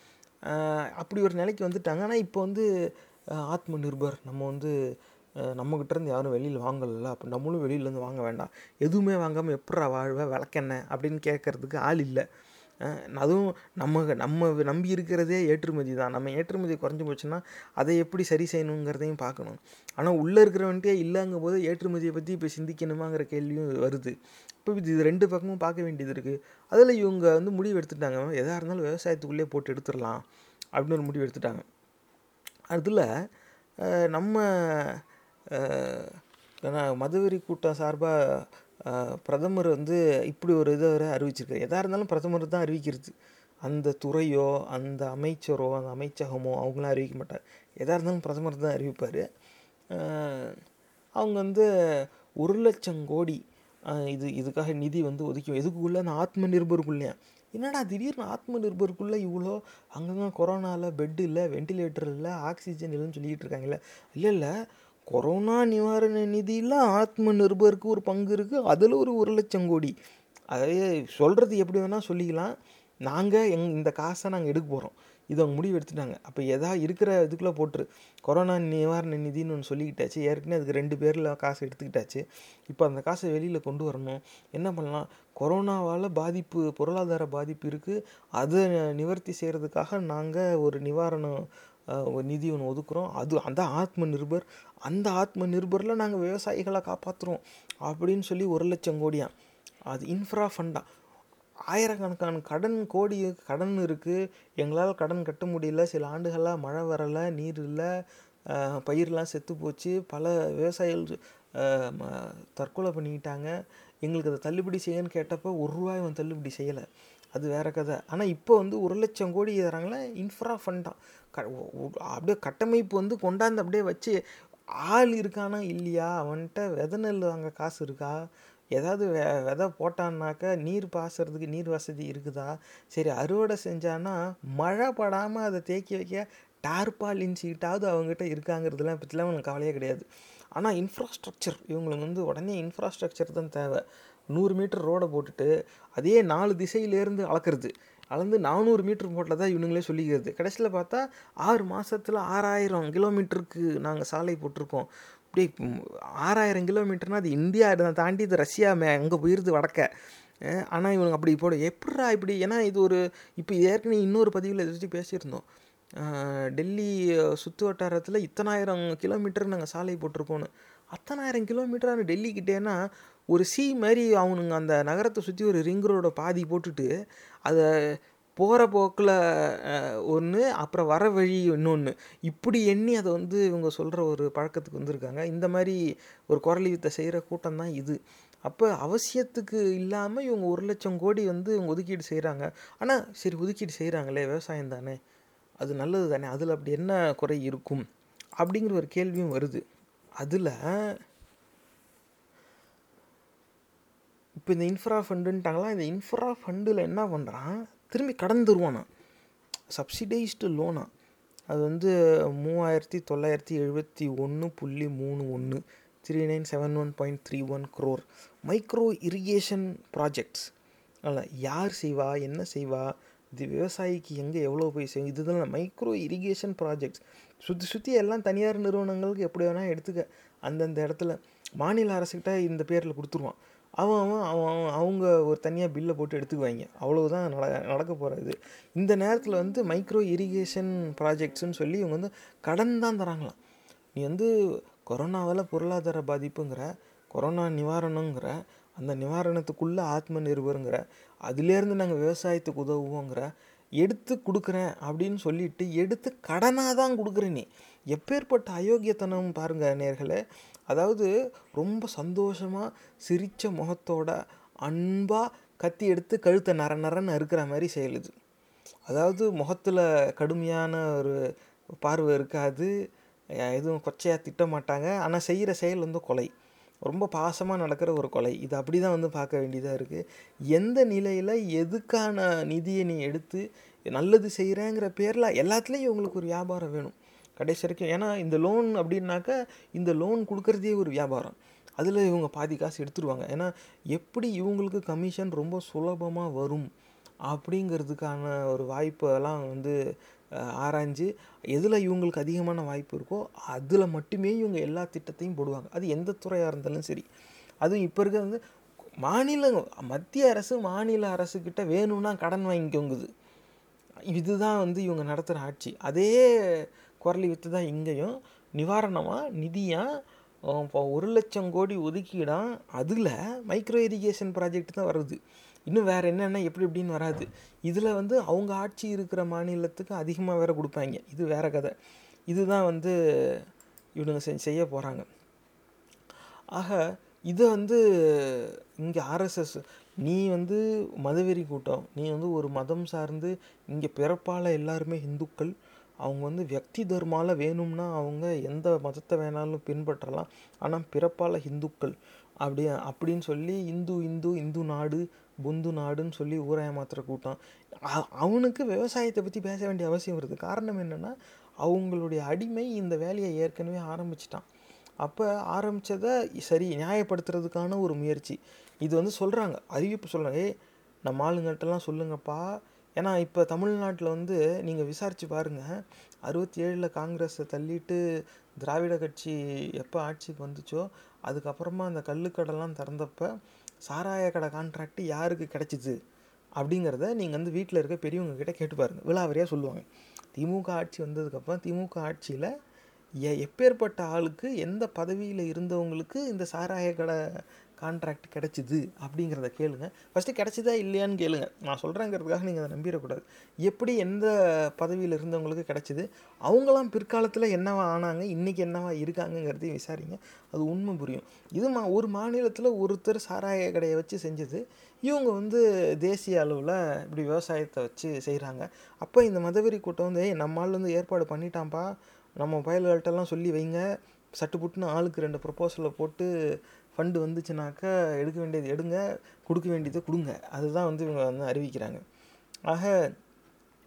அப்படி ஒரு நிலைக்கு வந்துட்டாங்க. ஆனால் இப்போ வந்து ஆத்ம நிர்பர் நம்ம வந்து நம்மக்கிட்டேருந்து யாரும் வெளியில் வாங்கலைல்ல. அப்போ நம்மளும் வெளியிலேருந்து வாங்க வேண்டாம். எதுவுமே வாங்காமல் எப்பட்றா வாழ்வ? விளக்கெண்ணெய் அப்படின்னு கேட்கறதுக்கு ஆள் இல்லை. அதுவும் நம்ம நம்ம நம்பி இருக்கிறதே ஏற்றுமதி தான். நம்ம ஏற்றுமதி குறைஞ்சி போச்சுன்னா அதை எப்படி சரி செய்யணுங்கிறதையும் பார்க்கணும். ஆனால் உள்ளே இருக்கிறவன்ட்டே இல்லைங்கும் போது ஏற்றுமதியை பற்றி இப்போ சிந்திக்கணுமாங்கிற கேள்வியும் வருது. இப்போ இது ரெண்டு பக்கமும் பார்க்க வேண்டியது இருக்குது அதில் இவங்க வந்து முடிவு எடுத்துட்டாங்க. எதாக இருந்தாலும் விவசாயத்துக்குள்ளே போட்டு எடுத்துடலாம் அப்படின்னு ஒரு முடிவு எடுத்துட்டாங்க. அதில் நம்ம மதுவரி கூட்டம் சார்பாக பிரதமர் வந்து இப்படி ஒரு இதை வேற அறிவிச்சிருக்காரு. எதாக இருந்தாலும் பிரதமர் தான் அறிவிக்கிறது. அந்த துறையோ அந்த அமைச்சரோ அந்த அமைச்சகமோ அவங்களாம் அறிவிக்க மாட்டார். எதாக இருந்தாலும் பிரதமர் தான் அறிவிப்பார். அவங்க வந்து ஒரு லட்சம் கோடி இது இதுக்காக நிதி வந்து ஒதுக்கி எதுக்குள்ளே? அந்த ஆத்ம நிர்பருக்குள்ளே என்னடா திடீர்னு ஆத்ம நிர்பருக்குள்ளே இவ்வளோ அங்கங்கே கொரோனாவில் பெட் இல்லை வெண்டிலேட்டர் இல்லை ஆக்சிஜன் இல்லைன்னு சொல்லிக்கிட்டு இருக்காங்கல்ல? இல்லை இல்லை. கொரோனா நிவாரண நிதியில் ஆத்ம நிர்பருக்கு ஒரு பங்கு இருக்குது அதில் ஒரு ஒரு லட்சம் கோடி. அதாவது சொல்கிறது எப்படி வேணால் சொல்லிக்கலாம். நாங்கள் எங் இந்த காசை நாங்கள் எடுக்க போகிறோம் இது அவங்க முடிவு எடுத்துட்டாங்க. அப்போ எதா இருக்கிற இதுக்குள்ளே போட்டுரு. கொரோனா நிவாரண நிதின்னு ஒன்று சொல்லிக்கிட்டாச்சு. ஏற்கனவே அதுக்கு ரெண்டு பேரில் காசு எடுத்துக்கிட்டாச்சு. இப்போ அந்த காசை வெளியில் கொண்டு வரணும். என்ன பண்ணலாம்? கொரோனாவால் பாதிப்பு பொருளாதார பாதிப்பு இருக்குது அதை நிவர்த்தி செய்கிறதுக்காக நாங்கள் ஒரு நிவாரணம் நிதி ஒன்று ஒதுக்குறோம். அது அந்த ஆத்ம நிர்பர் அந்த ஆத்ம நிர்பரில் நாங்கள் விவசாயிகளை காப்பாற்றுறோம் அப்படின்னு சொல்லி ஒரு லட்சம் கோடியா. அது இன்ஃப்ரா ஃபண்டா ஆயிரக்கணக்கான கடன் கோடி கடன் இருக்குது எங்களால் கடன் கட்ட முடியல. சில ஆண்டுகளாக மழை வரலை நீர் இல்லை பயிரெலாம் செத்து போச்சு. பல விவசாயிகள் தற்கொலை பண்ணிக்கிட்டாங்க. எங்களுக்கு அதை தள்ளுபடி செய்யன்னு கேட்டப்போ ஒரு ரூபாய் அவன் தள்ளுபடி செய்யலை. அது வேறு கதை. ஆனால் இப்போ வந்து ஒரு லட்சம் கோடி தராங்களே? இன்ஃப்ரா ஃபண்டாக க அப்படியே கட்டமைப்பு வந்து கொண்டாந்து அப்படியே வச்சு ஆள் இருக்கானா இல்லையா? அவன்கிட்ட விதை நெல் வாங்க காசு இருக்கா? ஏதாவது வெ விதை போட்டான்னாக்க நீர் பாசுறதுக்கு நீர் வசதி இருக்குதா? சரி அறுவடை செஞ்சானா மழை படாமல் அதை தேக்கி வைக்க டார்பாலின் சீட்டாவது அவங்ககிட்ட இருக்காங்கிறதுலாம் பற்றிலாம் அவங்களுக்கு கவலையே கிடையாது. ஆனால் இன்ஃப்ராஸ்ட்ரக்சர் இவங்களுக்கு வந்து உடனே இன்ஃப்ராஸ்ட்ரக்சர் தான் தேவை. நூறு மீட்டர் ரோடை போட்டுட்டு அதே நாலு திசையிலேருந்து அளக்கிறது. அளந்து நானூறு மீட்டர் போட்டில் தான் இவனுங்களே சொல்லிக்கிறது. கடைசியில் பார்த்தா ஆறு மாதத்தில் ஆறாயிரம் கிலோமீட்டருக்கு நாங்கள் சாலை போட்டிருக்கோம். அப்படியே ஆறாயிரம் கிலோமீட்டர்னால் அது இந்தியா இதை தாண்டி இது ரஷ்யா மே அங்கே போயிருது வடக்க. ஆனால் இவனுங்க அப்படி போட எப்பட்றா இப்படி? ஏன்னா இது ஒரு இப்போ ஏற்கனவே இன்னொரு பதிவில் இதை பற்றி பேசியிருந்தோம். டெல்லி சுற்று வட்டாரத்தில் இத்தனாயிரம் கிலோமீட்டர் நாங்கள் சாலை போட்டிருக்கோன்னு அத்தனாயிரம் கிலோமீட்டர் டெல்லிக்கிட்டேன்னா ஒரு சி மாதிரி அவனுங்க அந்த நகரத்தை சுற்றி ஒரு ரிங் ரோட பாதி போட்டுட்டு அதை போகிற போக்கில் ஒன்று அப்புறம் வர வழி இன்னொன்று இப்படி எண்ணி அதை வந்து இவங்க சொல்கிற ஒரு பழக்கத்துக்கு வந்திருக்காங்க. இந்த மாதிரி ஒரு குரல் வித்தை செய்கிற கூட்டம் தான் இது. அப்போ அவசியத்துக்கு இல்லாமல் இவங்க ஒரு லட்சம் கோடி வந்து இவங்க ஒதுக்கீடு செய்கிறாங்க ஆனால் சரி ஒதுக்கீடு செய்கிறாங்களே விவசாயம் தானே. அது நல்லது தானே. அதில் அப்படி என்ன குறை இருக்கும்? அப்படிங்கிற ஒரு கேள்வியும் வருது. அதில் இப்போ இந்த இன்ஃப்ரா ஃபண்டுன்ட்டாங்களா இந்த இன்ஃப்ரா ஃபண்டில் என்ன பண்ணுறான் திரும்பி கடன் தருவானா சப்சிடைஸ்டு லோனா அது வந்து மூவாயிரத்தி தொள்ளாயிரத்தி எழுபத்தி ஒன்று புள்ளி மூணு ஒன்று three nine seven one point three one crore micro irrigation projects அல்ல யார் செய்வா? என்ன செய்வா? இது விவசாயிக்கு எங்கே எவ்வளோ போய் செய்யும் இதுதான் மைக்ரோ இரிகேஷன் ப்ராஜெக்ட்ஸ் சுற்றி சுற்றி எல்லாம் தனியார் நிறுவனங்களுக்கு எப்படி வேணால் எடுத்துக்க. அந்தந்த இடத்துல மாநில அரசுக்கிட்ட இந்த பேரில் கொடுத்துருவான். அவன் அவன் அவன் அவன் அவங்க ஒரு தனியாக பில்லை போட்டு எடுத்துக்குவாங்க. அவ்வளவுதான் நட நடக்க போகிறது இந்த நேரத்தில் வந்து மைக்ரோ இரிகேஷன் ப்ராஜெக்ட்ஸ்னு சொல்லி இவங்க வந்து கடன் தான் தராங்களாம். நீ வந்து கொரோனாவால் பொருளாதார பாதிப்புங்கிற கொரோனா நிவாரணங்கிற அந்த நிவாரணத்துக்குள்ளே ஆத்ம நிர்பருங்கிற அதுலேருந்து நாங்கள் விவசாயத்துக்கு உதவுவோங்கிற எடுத்து கொடுக்குறேன் அப்படின்னு சொல்லிட்டு எடுத்து கடனாக தான் கொடுக்குற நீ. எப்பேற்பட்ட அயோக்கியத்தனம் பாருங்க நேர்களே. அதாவது ரொம்ப சந்தோஷமாக சிரித்த முகத்தோட அன்பாக கத்தி எடுத்து கழுத்தை நர நரன்னு அறுக்கிற மாதிரி செயல் இது. அதாவது முகத்தில் கடுமையான ஒரு பார்வை இருக்காது. எதுவும் கொச்சையாக திட்ட மாட்டாங்க. ஆனால் செய்கிற செயல் வந்து கொலை. ரொம்ப பாசமாக நடக்கிற ஒரு கொலை. இது அப்படி தான் வந்து பார்க்க வேண்டியதாக இருக்குது எந்த நிலையில் எதுக்கான நிதியை நீ எடுத்து நல்லது செய்கிறேங்கிற பேரில் எல்லாத்துலேயும் இவங்களுக்கு ஒரு வியாபாரம் வேணும். கடைசி வரைக்கும். ஏன்னா இந்த லோன் அப்படின்னாக்கா இந்த லோன் கொடுக்குறதே ஒரு வியாபாரம். அதில் இவங்க பாதி காசு எடுத்துருவாங்க. ஏன்னா எப்படி இவங்களுக்கு கமிஷன் ரொம்ப சுலபமாக வரும் அப்படிங்கிறதுக்கான ஒரு வாய்ப்பெல்லாம் வந்து ஆராய்ஞ்சு எதில் இவங்களுக்கு அதிகமான வாய்ப்பு இருக்கோ அதில் மட்டுமே இவங்க எல்லா திட்டத்தையும் போடுவாங்க. அது எந்த துறையாக இருந்தாலும் சரி. அதுவும் இப்போ இருக்க வந்து மாநில மத்திய அரசு மாநில அரசுக்கிட்ட வேணும்னா கடன் வாங்கிக்கோங்குது. இதுதான் வந்து இவங்க நடத்துகிற ஆட்சி. அதே குரலி வித்து தான் இங்கேயும். நிவாரணமாக நிதியாக இப்போ ஒரு லட்சம் கோடி ஒதுக்கீடாம் அதில் மைக்ரோ இரிகேஷன் ப்ராஜெக்ட் தான் வருது. இன்னும் வேறு என்னென்ன எப்படி எப்படின்னு வராது. இதில் வந்து அவங்க ஆட்சி இருக்கிற மாநிலத்துக்கு அதிகமாக வேறு கொடுப்பாங்க. இது வேறு கதை. இதுதான் வந்து இவனுங்க செ செய்ய போகிறாங்க ஆக இதை வந்து இங்கே ஆர்எஸ்எஸ் நீ வந்து மதவெறி கூட்டம் நீ வந்து ஒரு மதம் சார்ந்து இங்கே பிறப்பால் எல்லாருமே இந்துக்கள் அவங்க வந்து வியக்தி தர்மால வேணும்னா அவங்க எந்த மதத்தை வேணாலும் பின்பற்றலாம். ஆனால் பிறப்பால் ஹிந்துக்கள் அப்படி அப்படின்னு சொல்லி இந்து இந்து இந்து நாடு புந்து நாடுன்னு சொல்லி ஊரை ஏமாத்துற கூட்டம். அவனுக்கு விவசாயத்தை பற்றி பேச வேண்டிய அவசியம் வருது. காரணம் என்னென்னா அவங்களுடைய அடிமை இந்த வேலையை ஏற்கனவே ஆரம்பிச்சிட்டான். அப்போ ஆரம்பித்ததை சரி நியாயப்படுத்துறதுக்கான ஒரு முயற்சி. இது வந்து சொல்கிறாங்க அறிவிப்பு சொல்கிறாங்க ஏய் நம்ம ஆளுங்கள்ட்டலாம் சொல்லுங்கப்பா ஏன்னா இப்போ தமிழ்நாட்டில் வந்து நீங்கள் விசாரித்து பாருங்கள் அறுபத்தி ஏழில் காங்கிரஸை தள்ளிட்டு திராவிட கட்சி எப்போ ஆட்சிக்கு வந்துச்சோ அதுக்கப்புறமா அந்த கல்லுக்கடைலாம் திறந்தப்போ சாராய கடை கான்ட்ராக்ட் யாருக்கு கிடைச்சிது? அப்படிங்கிறத நீங்கள் வந்து வீட்டில் இருக்க பெரியவங்க கிட்டே கேட்டு பாருங்கள் விழாவரியாக சொல்லுவாங்க. திமுக ஆட்சி வந்ததுக்கப்புறம் திமுக ஆட்சியில் எ எப்பேற்பட்ட ஆளுக்கு எந்த பதவியில் இருந்தவங்களுக்கு இந்த சாராய கடை கான்ட்ராக்ட் கிடச்சிது அப்படிங்கிறத கேளுங்க. ஃபஸ்ட்டு கிடச்சிதா இல்லையான்னு கேளுங்க. நான் சொல்கிறேங்கிறதுக்காக நீங்கள் அதை நம்பிடக்கூடாது. எப்படி எந்த பதவியில் இருந்தவங்களுக்கு கிடச்சிது? அவங்களாம் பிற்காலத்தில் என்னவா ஆனாங்க? இன்றைக்கி என்னவா இருக்காங்கங்கிறதையும் விசாரிங்க. அது உண்மை புரியும். இது மா ஒரு மாநிலத்தில் ஒருத்தர் சாராய கடையை வச்சு செஞ்சது. இவங்க வந்து தேசிய அளவில் இப்படி விவசாயத்தை வச்சு செய்கிறாங்க அப்போ இந்த மதவெறி கூட்டம் வந்து "ஏய், நம்ம வந்து ஏற்பாடு பண்ணிட்டான்ப்பா. நம்ம பயல்கள்ட்டெல்லாம் சொல்லி வைங்க. சட்டுப்புட்டுன்னு ஆளுக்கு ரெண்டு ப்ரொப்போசலை போட்டு ஃபண்டு வந்துச்சுனாக்கா எடுக்க வேண்டியது எடுங்க கொடுக்க வேண்டியதை கொடுங்க. அதுதான் வந்து இவங்க வந்து அறிவிக்கிறாங்க. ஆக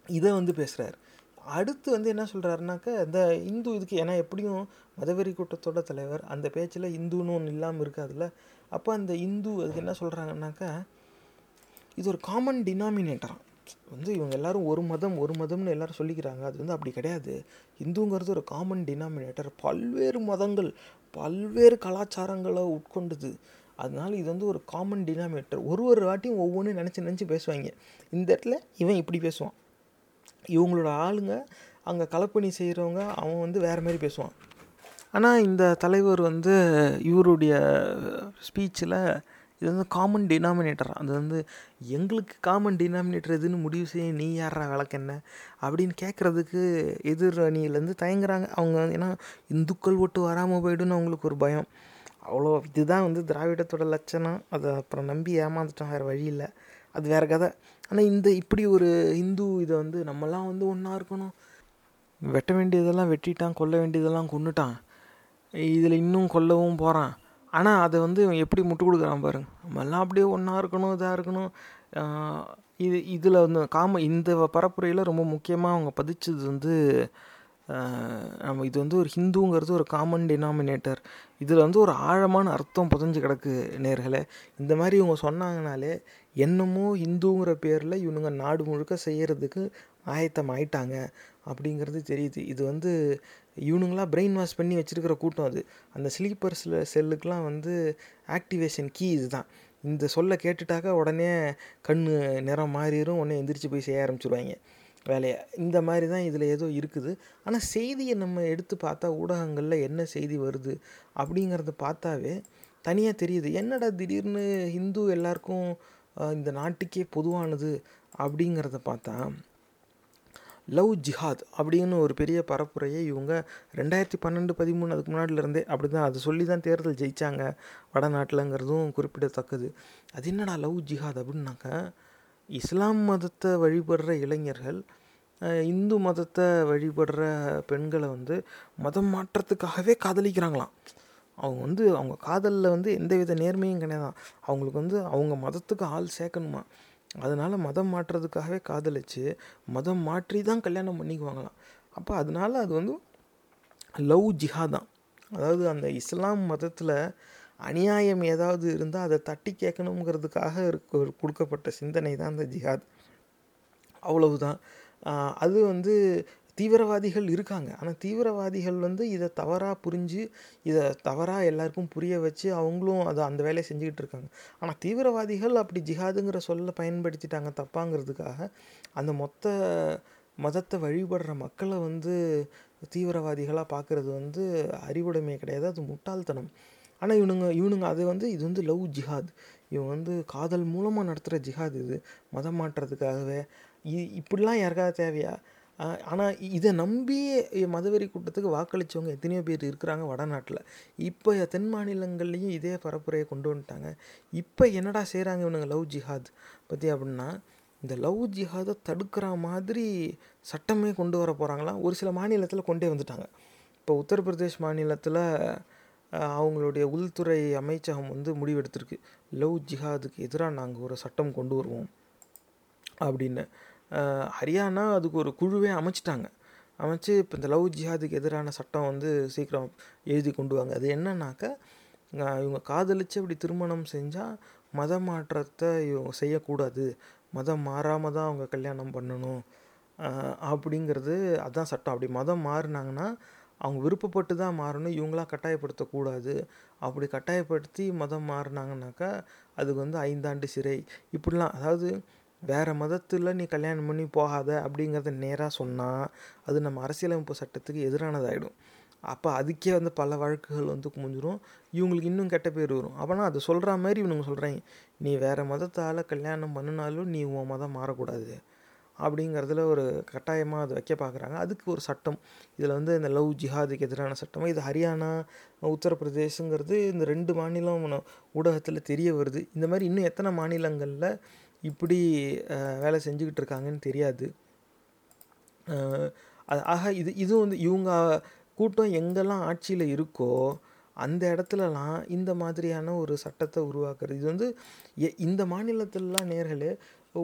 இதை வந்து பேசுகிறார் அடுத்து வந்து என்ன சொல்கிறாருனாக்கா இந்த இந்து இதுக்கு ஏன்னா எப்படியும் மதவெறி கூட்டத்தோட தலைவர் அந்த பேச்சில் இந்துன்னு ஒன்று இல்லாமல் இருக்காதுல்ல? அப்போ அந்த இந்து அதுக்கு என்ன சொல்கிறாங்கன்னாக்கா இது ஒரு காமன் டினாமினேட்டராக வந்து இவங்க எல்லாரும் ஒரு மதம் ஒரு மதம்னு எல்லாரும் சொல்லிக்கிறாங்க. அது வந்து அப்படி கிடையாது. இந்துங்கிறது ஒரு காமன் டினாமினேட்டர் பல்வேறு மதங்கள் பல்வேறு கலாச்சாரங்களை உட்கொண்டுது. அதனால இது வந்து ஒரு காமன் டினாமினேட்டர் ஒரு ஒரு வாட்டியும் ஒவ்வொன்றும் நினச்சி நினச்சி பேசுவாங்க. இந்த இடத்துல இவன் இப்படி பேசுவான். இவங்களோட ஆளுங்க அங்கே கலப்பணி செய்கிறவங்க அவன் வந்து வேறு மாதிரி பேசுவான். ஆனால் இந்த தலைவர் வந்து இவருடைய ஸ்பீச்சில் இது வந்து காமன் டினாமினேட்டர் அது வந்து எங்களுக்கு காமன் டினாமினேட்டர் எதுன்னு முடிவு செய்ய நீ யாரா விளக்கு என்ன அப்படின்னு கேட்குறதுக்கு எதிர் அணியிலேருந்து தயங்குறாங்க. அவங்க ஏன்னா இந்துக்கள் ஓட்டு வராமல் போய்டுன்னு அவங்களுக்கு ஒரு பயம். அவ்வளோ இதுதான் வந்து திராவிடத்தோட லட்சணம். அதை அப்புறம் நம்பி ஏமாந்துட்டோம் வேறு வழி இல்லை. அது வேறு கதை. ஆனால் இந்த இப்படி ஒரு இந்து இதை வந்து நம்மலாம் வந்து ஒன்றா இருக்கணும். வெட்ட வேண்டியதெல்லாம் வெட்டிட்டான் கொல்ல வேண்டியதெல்லாம் கொண்டுட்டான் இதில் இன்னும் கொல்லவும் போகிறான் ஆனால் அதை வந்து இவன் எப்படி முட்டு கொடுக்குறான் பாருங்க. நம்மெல்லாம் அப்படியே ஒன்றா இருக்கணும் இதாக இருக்கணும். இது இதில் வந்து காம இந்த பரப்புரையில் ரொம்ப முக்கியமாக அவங்க பதிச்சது வந்து நம்ம இது வந்து ஒரு ஹிந்துங்கிறது ஒரு காமன் டினாமினேட்டர் இதில் வந்து ஒரு ஆழமான அர்த்தம் புதஞ்சு கிடக்கு நேர்களை. இந்த மாதிரி இவங்க சொன்னாங்கனாலே என்னமோ ஹிந்துங்கிற பேரில் இவனுங்க நாடு முழுக்க செய்கிறதுக்கு ஆயத்தம் ஆயிட்டாங்க அப்படிங்கிறது தெரியுது. இது வந்து இவனுங்களாம் பிரெயின் வாஷ் பண்ணி வச்சுருக்கிற கூட்டம் அது. அந்த ஸ்லீப்பர்ஸில் செல்லுக்கெலாம் வந்து ஆக்டிவேஷன் கீ இதுதான். இந்த சொல்ல கேட்டுட்டாக்கா உடனே கண் நிறம் மாறிடும் உடனே எந்திரிச்சு போய் செய்ய ஆரம்பிச்சிருவாங்க. வேலையை. இந்த மாதிரி தான் இதில் ஏதோ இருக்குது. ஆனால் செய்தியை நம்ம எடுத்து பார்த்தா ஊடகங்களில் என்ன செய்தி வருது அப்படிங்கிறத பார்த்தாவே தனியாக தெரியுது. என்னடா திடீர்னு ஹிந்து எல்லாருக்கும் இந்த நாட்டுக்கே பொதுவானது அப்படிங்கிறத பார்த்தா லவ் ஜிஹாத் அப்படின்னு ஒரு பெரிய பரப்புரையை இவங்க ரெண்டாயிரத்தி பன்னெண்டு பதிமூணு அதுக்கு முன்னாடிலேருந்தே அப்படி தான் அது சொல்லி தான் தேர்தல் ஜெயித்தாங்க வடநாட்டிலங்கிறதும் குறிப்பிடத்தக்கது. அது என்னடா லவ் ஜிஹாத் அப்படின்னாக்கா இஸ்லாம் மதத்தை வழிபடுற இளைஞர்கள் இந்து மதத்தை வழிபடுற பெண்களை வந்து மதம் மாற்றத்துக்காகவே காதலிக்கிறாங்களாம். அவங்க வந்து அவங்க காதலில் வந்து எந்தவித நேர்மையும் கிடையாதான். அவங்களுக்கு வந்து அவங்க மதத்துக்கு ஆள் சேர்க்கணுமா? அதனால் மதம் மாற்றுறதுக்காகவே காதலிச்சு மதம் மாற்றி தான் கல்யாணம் பண்ணிக்குவாங்களாம். அப்போ அதனால் அது வந்து லவ் ஜிஹாதான். தான் அதாவது அந்த இஸ்லாம் மதத்தில் அநியாயம் ஏதாவது இருந்தால் அதை தட்டி கேட்கணுங்கிறதுக்காக இருக்க கொடுக்கப்பட்ட சிந்தனை தான் அந்த ஜிஹாத். அவ்வளவுதான். அது வந்து தீவிரவாதிகள் இருக்காங்க. ஆனால் தீவிரவாதிகள் வந்து இதை தவறாக புரிஞ்சு இதை தவறாக எல்லாருக்கும் புரிய வச்சு அவங்களும் அதை அந்த வேலையை செஞ்சுக்கிட்டு இருக்காங்க. ஆனால் தீவிரவாதிகள் அப்படி ஜிஹாதுங்கிற சொல்ல பயன்படுத்திட்டாங்க தப்பாங்கிறதுக்காக அந்த மொத்த மதத்தை வழிபடுற மக்களை வந்து தீவிரவாதிகளாக பார்க்குறது வந்து அறிவுடைமை கிடையாது. அது முட்டாள்தனம். ஆனால் இவனுங்க இவனுங்க அது வந்து இது வந்து லவ் ஜிஹாத். இவன் வந்து காதல் மூலமாக நடத்துகிற ஜிஹாத் இது. மதம் மாற்றுறதுக்காகவே இ இப்படிலாம் யாருக்காவது தேவையா? ஆனால் இதை நம்பி மதவெறி கூட்டத்துக்கு வாக்களித்தவங்க எத்தனையோ பேர் இருக்கிறாங்க வடநாட்டில். இப்போ தென் மாநிலங்கள்லேயும் இதே பரப்புரையை கொண்டு வந்துட்டாங்க. இப்போ என்னடா செய்கிறாங்க இவனுங்க லவ் ஜிஹாத்? பற்றி அப்படின்னா இந்த லவ் ஜிஹாதை தடுக்கிற மாதிரி சட்டமே கொண்டு வர போகிறாங்களாம் ஒரு சில மாநிலத்தில் கொண்டே வந்துட்டாங்க. இப்போ உத்தரப்பிரதேஷ் மாநிலத்தில் அவங்களுடைய உள்துறை அமைச்சகம் வந்து முடிவெடுத்திருக்கு. லவ் ஜிஹாதுக்கு எதிராக நாங்கள் ஒரு சட்டம் கொண்டு வருவோம் அப்படின்னு. ஹரியானா அதுக்கு ஒரு குழுவே அமைச்சிட்டாங்க. அமைச்சு இப்போ இந்த லவ் ஜிஹாதுக்கு எதிரான சட்டம் வந்து சீக்கிரம் எழுதி கொண்டு வாங்க. அது என்னன்னாக்கா இவங்க காதலிச்சு இப்படி திருமணம் செஞ்சால் மத மாற்றத்தை இவங்க செய்யக்கூடாது. மதம் மாறாமல் தான் அவங்க கல்யாணம் பண்ணணும். அப்படிங்கிறது அதுதான் சட்டம். அப்படி மதம் மாறினாங்கன்னா அவங்க விருப்பப்பட்டு தான் மாறணும். இவங்களாம் கட்டாயப்படுத்தக்கூடாது. அப்படி கட்டாயப்படுத்தி மதம் மாறினாங்கனாக்கா அதுக்கு வந்து ஐந்தாண்டு சிறை. இப்படிலாம் அதாவது வேறு மதத்தில் நீ கல்யாணம் பண்ணி போகாத அப்படிங்கிறத நேராக சொன்னால் அது நம்ம அரசியலமைப்பு சட்டத்துக்கு எதிரானதாகிடும் அப்போ அதுக்கே வந்து பல வழக்குகள் வந்து குமிஞ்சிரும். இவங்களுக்கு இன்னும் கெட்ட பேர் வரும். அப்போனா அது சொல்கிற மாதிரி இவனுங்க சொல்கிறாங்க நீ வேறு மதத்தால் கல்யாணம் பண்ணினாலும் நீ உன் மதம் மாறக்கூடாது. அப்படிங்கிறதுல ஒரு கட்டாயமாக அதை வைக்க பார்க்குறாங்க அதுக்கு ஒரு சட்டம். இதில் வந்து இந்த லவ் ஜிஹாதுக்கு எதிரான சட்டம் இது ஹரியானா உத்தரப்பிரதேசங்கிறது இந்த ரெண்டு மாநிலம் ஊடகத்தில் தெரிய வருது. இந்த மாதிரி இன்னும் எத்தனை மாநிலங்களில் இப்படி வேலை செஞ்சுக்கிட்டு இருக்காங்கன்னு தெரியாது அது- ஆக இது இது வந்து இவங்க கூட்டம் எங்கெல்லாம் ஆட்சியில் இருக்கோ அந்த இடத்துலலாம் இந்த மாதிரியான ஒரு சட்டத்தை உருவாக்குறது. இது வந்து எ- இந்த மாநிலத்திலலாம் நேர்களே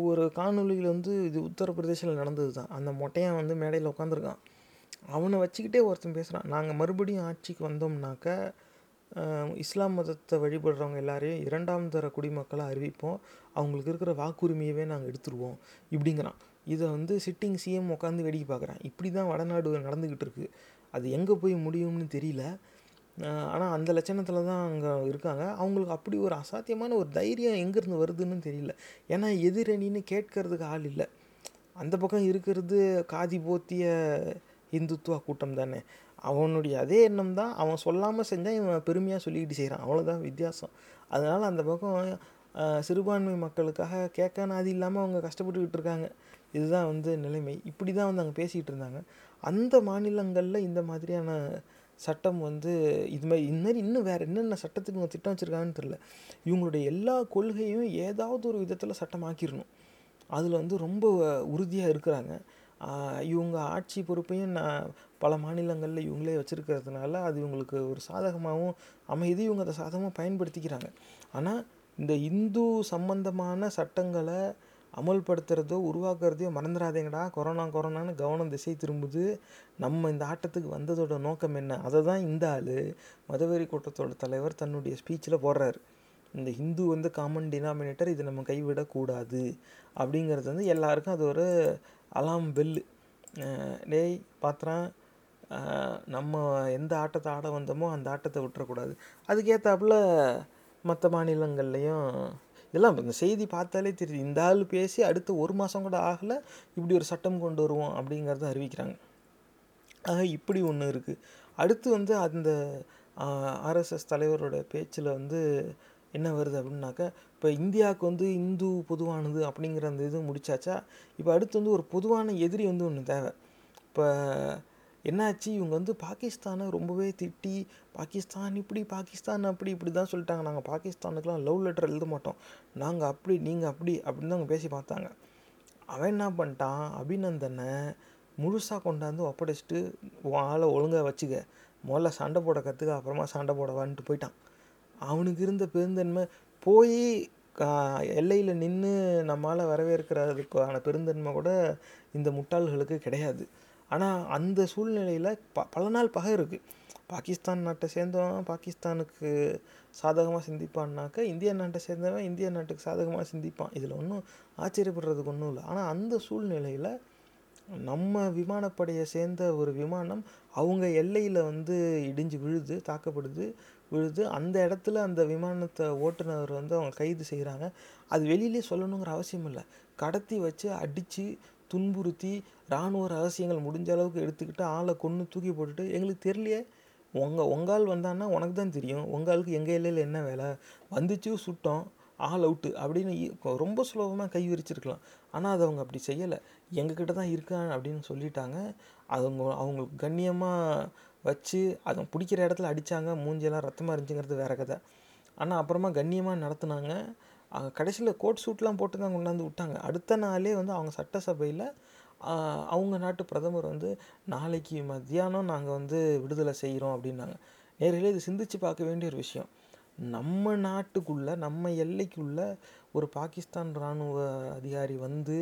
ஒரு காணொளியில் வந்து இது உத்தரப்பிரதேசில் நடந்தது தான் அந்த மொட்டையன் வந்து மேடையில் உட்காந்துருக்கான் அவனை வச்சுக்கிட்டே ஒருத்தன் பேசுகிறான் நாங்கள் மறுபடியும் ஆட்சிக்கு வந்தோம்னாக்க இஸ்லாம் மதத்தை வழிபடுறவங்க எல்லாரையும் இரண்டாம் தர குடிமக்களாக அறிவிப்போம். அவங்களுக்கு இருக்கிற வாக்குரிமையவே நாங்கள் எடுத்துருவோம் இப்படிங்கிறான். இதை வந்து சிட்டிங் சிஎம் உட்காந்து வேடிக்கை பார்க்குறேன் இப்படி தான் வடநாடு நடந்துக்கிட்டு இருக்கு. அது எங்கே போய் முடியும்னு தெரியல. ஆனால் அந்த லட்சணத்தில் தான் அங்கே இருக்காங்க. அவங்களுக்கு அப்படி ஒரு அசாத்தியமான ஒரு தைரியம் எங்கேருந்து வருதுன்னு தெரியல. ஏன்னா எதிரணின்னு கேட்கறதுக்கு ஆள் இல்லை. அந்த பக்கம் இருக்கிறது காதி போத்திய இந்துத்துவ கூட்டம் தானே. அவனுடைய அதே எண்ணம் தான் அவன் சொல்லாமல் செஞ்சால் இவன் பெருமையாக சொல்லிக்கிட்டு செய்கிறான் அவ்வளோதான் வித்தியாசம். அதனால் அந்த பக்கம் சிறுபான்மை மக்களுக்காக கேட்க அது இல்லாமல் அவங்க கஷ்டப்பட்டுக்கிட்டு இருக்காங்க. இதுதான் வந்து நிலைமை. இப்படி தான் வந்து அங்கே பேசிகிட்டு இருந்தாங்க. அந்த மாநிலங்களில் இந்த மாதிரியான சட்டம் வந்து இது மாதிரி இந்த மாதிரி இன்னும் வேறு என்னென்ன சட்டத்துக்கு இவங்க திட்டம் வச்சுருக்காங்கன்னு தெரில இவங்களுடைய எல்லா கொள்கையும் ஏதாவது ஒரு விதத்தில் சட்டமாக்கிடணும் அதில் வந்து ரொம்ப உறுதியாக இருக்கிறாங்க. இவங்க ஆட்சி பொறுப்பையும் நான் பல மாநிலங்களில் இவங்களே வச்சுருக்கிறதுனால அது இவங்களுக்கு ஒரு சாதகமாகவும் அமையுது. இவங்க அதை சாதகமாக பயன்படுத்திக்கிறாங்க. ஆனால் இந்த இந்து சம்பந்தமான சட்டங்களை அமல்படுத்துறதோ உருவாக்குறதையோ மறந்துடாதீங்கடா கொரோனா கொரோனான்னு கவனம் திசை திரும்புது. நம்ம இந்த ஆட்டத்துக்கு வந்ததோட நோக்கம் என்ன? அதை தான் இந்த ஆள். மதவெறி கூட்டத்தோட தலைவர் தன்னுடைய ஸ்பீச்சில் போடுறாரு. இந்த ஹிந்து வந்து காமன் டினாமினேட்டர் இது நம்ம கைவிடக்கூடாது அப்படிங்கிறது வந்து எல்லாருக்கும் அது ஒரு அலாம் பெல்லு டேய் பாத்திரம் நம்ம எந்த ஆட்டத்தை ஆட வந்தோமோ அந்த ஆட்டத்தை விட்டுறக்கூடாது. அதுக்கேற்றாப்புல மற்ற மாநிலங்கள்லேயும் இதெல்லாம் இந்த செய்தி பார்த்தாலே தெரியுது. இந்த ஆள் பேசி அடுத்து ஒரு மாதம் கூட ஆகலை இப்படி ஒரு சட்டம் கொண்டு வருவோம் அப்படிங்கிறத அறிவிக்கிறாங்க. ஆக இப்படி ஒன்று இருக்குது அடுத்து வந்து அந்த ஆர்எஸ்எஸ் தலைவரோட பேச்சில் வந்து என்ன வருது அப்படின்னாக்கா இப்போ இந்தியாவுக்கு வந்து இந்து பொதுவானது அப்படிங்கிற அந்த இது முடிச்சாச்சா இப்போ அடுத்து வந்து ஒரு பொதுவான எதிரி வந்து ஒன்று தேவை. இப்போ என்னாச்சு? இவங்க வந்து பாகிஸ்தானை ரொம்பவே திட்டி பாகிஸ்தான் இப்படி பாகிஸ்தான் அப்படி இப்படி தான் சொல்லிட்டாங்க. நாங்கள் பாகிஸ்தானுக்கெலாம் லவ் லெட்டர் எழுத மாட்டோம். நாங்கள் அப்படி நீங்கள் அப்படி அப்படின்னு தான் அவங்க பேசி பார்த்தாங்க. அவன் என்ன பண்ணிட்டான்? அபிநந்தனை முழுசாக கொண்டாந்து ஒப்படைச்சிட்டு ஆளை ஒழுங்காக வச்சுக்க. முதல்ல சண்டை போட கற்றுக்க அப்புறமா சண்டை போடவான்ட்டு போயிட்டான். அவனுக்கு இருந்த பெருந்தன்மை போய் எல்லையில் நின்று நம்மளால் வரவேற்கிறதுக்கான பெருந்தன்மை கூட இந்த முட்டாள்களுக்கு கிடையாது. ஆனால் அந்த சூழ்நிலையில் ப பல நாள் பகை இருக்குது பாகிஸ்தான் நாட்டை சேர்ந்தவன் பாகிஸ்தானுக்கு சாதகமாக சிந்திப்பான்னாக்கா இந்திய நாட்டை சேர்ந்தவன் இந்திய நாட்டுக்கு சாதகமாக சிந்திப்பான். இதில் ஒன்றும் ஆச்சரியப்படுறதுக்கு ஒன்றும் இல்லை. ஆனால் அந்த சூழ்நிலையில் நம்ம விமானப்படையை சேர்ந்த ஒரு விமானம் அவங்க எல்லையில் வந்து இடிஞ்சு விழுது தாக்கப்படுது விழுது. அந்த இடத்துல அந்த விமானத்தை ஓட்டுநர் வந்து அவங்க கைது செய்கிறாங்க அது வெளியிலே சொல்லணுங்கிற அவசியம் இல்லை. கடத்தி வச்சு அடித்து துன்புறுத்தி இராணுவ ரகசியங்கள் முடிஞ்ச அளவுக்கு எடுத்துக்கிட்டு ஆளை கொன்று தூக்கி போட்டுட்டு எங்களுக்கு தெரியலையே உங்கள் உங்கால் வந்தான்னா உனக்கு தான் தெரியும் உங்காலுக்கு எங்கள் எல்லையில் என்ன வேலை வந்துச்சு சுட்டோம் ஆல் அவுட்டு அப்படின்னு ரொம்ப சுலபமாக கை விரிச்சிருக்கலாம். ஆனால் அது அவங்க அப்படி செய்யலை. எங்ககிட்ட தான் இருக்கான் அப்படின்னு சொல்லிட்டாங்க. அவங்க அவங்களுக்கு கண்ணியமாக வச்சு அதை பிடிக்கிற இடத்துல அடித்தாங்க மூஞ்செல்லாம் ரத்தமாக இருந்துச்சுங்கிறது வேற கதை. ஆனால் அப்புறமா கண்ணியமாக நடத்துனாங்க. கடைசியில் கோட் சூட்லாம் போட்டு தான் கொண்டாந்து விட்டாங்க. அடுத்த நாளே வந்து அவங்க சட்டசபையில் அவங்க நாட்டு பிரதமர் வந்து நாளைக்கு மத்தியானம் நாங்கள் வந்து விடுதலை செய்கிறோம் அப்படின்னாங்க. நேரில் இது சிந்திச்சு பார்க்க வேண்டிய ஒரு விஷயம். நம்ம நாட்டுக்குள்ளே நம்ம எல்லைக்குள்ள ஒரு பாகிஸ்தான் இராணுவ அதிகாரி வந்து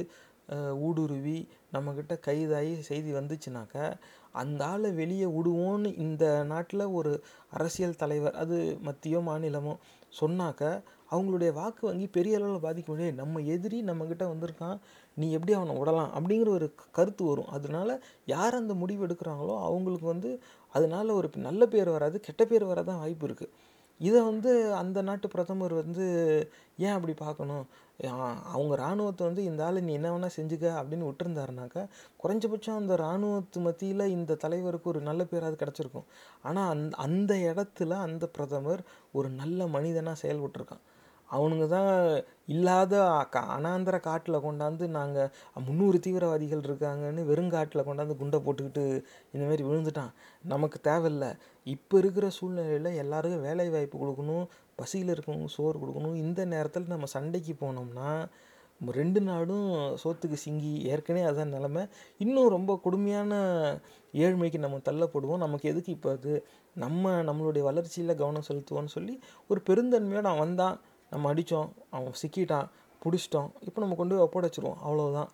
ஊடுருவி நம்மக்கிட்ட கைதாகி செய்தி வந்துச்சுனாக்கா அந்த ஆளை வெளியே விடுவோன்னு இந்த நாட்டில் ஒரு அரசியல் தலைவர் அது மத்தியோ மாநிலமோ சொன்னாக்க அவங்களுடைய வாக்கு வங்கி பெரிய அளவில் பாதிக்க முடியாது நம்ம எதிரி நம்மக்கிட்ட வந்திருக்கான் நீ எப்படி அவனை விடலாம் அப்படிங்கிற ஒரு கருத்து வரும். அதனால யார் அந்த முடிவு எடுக்கிறாங்களோ அவங்களுக்கு வந்து அதனால ஒரு நல்ல பேர் வராது கெட்ட பேர் வரதான் வாய்ப்பு இருக்குது இதை வந்து அந்த நாட்டு பிரதமர் வந்து ஏன் அப்படி பார்க்கணும்? அவங்க இராணுவத்தை வந்து இந்த ஆள் நீ என்ன வேணால் செஞ்சுக்க அப்படின்னு விட்டுருந்தாருனாக்கா குறைஞ்சபட்சம் அந்த இராணுவத்து மத்தியில் இந்த தலைவருக்கு ஒரு நல்ல பேராது கிடச்சிருக்கும். ஆனால் அந் அந்த இடத்துல அந்த பிரதமர் ஒரு நல்ல மனிதனாக செயல்பட்டுருக்கான். அவனுங்க தான் இல்லாத கா அனாந்திர காட்டில் கொண்டாந்து நாங்கள் முந்நூறு தீவிரவாதிகள் இருக்காங்கன்னு வெறுங்காட்டில் கொண்டாந்து குண்டை போட்டுக்கிட்டு இந்தமாரி விழுந்துட்டான். நமக்கு தேவையில்ல. இப்போ இருக்கிற சூழ்நிலையில் எல்லாருக்கும் வேலை வாய்ப்பு கொடுக்கணும் பசியில் இருக்கவங்க சோறு கொடுக்கணும். இந்த நேரத்தில் நம்ம சண்டைக்கு போனோம்னா ரெண்டு நாடும் சோத்துக்கு சிங்கி ஏற்கனவே அதான் நிலமை. இன்னும் ரொம்ப கொடுமையான ஏழ்மைக்கு நம்ம தள்ளப்படுவோம். நமக்கு எதுக்கு இப்போ அது? நம்ம நம்மளுடைய வளர்ச்சியில் கவனம் செலுத்துவோம்னு சொல்லி ஒரு பெருந்தன்மையோடு அவன் வந்தான் நம்ம அடித்தோம் அவன் சிக்கிட்டான் பிடிச்சிட்டோம் இப்போ நம்ம கொண்டு போய் ஒப்படைச்சிருவோம். அவ்வளோதான்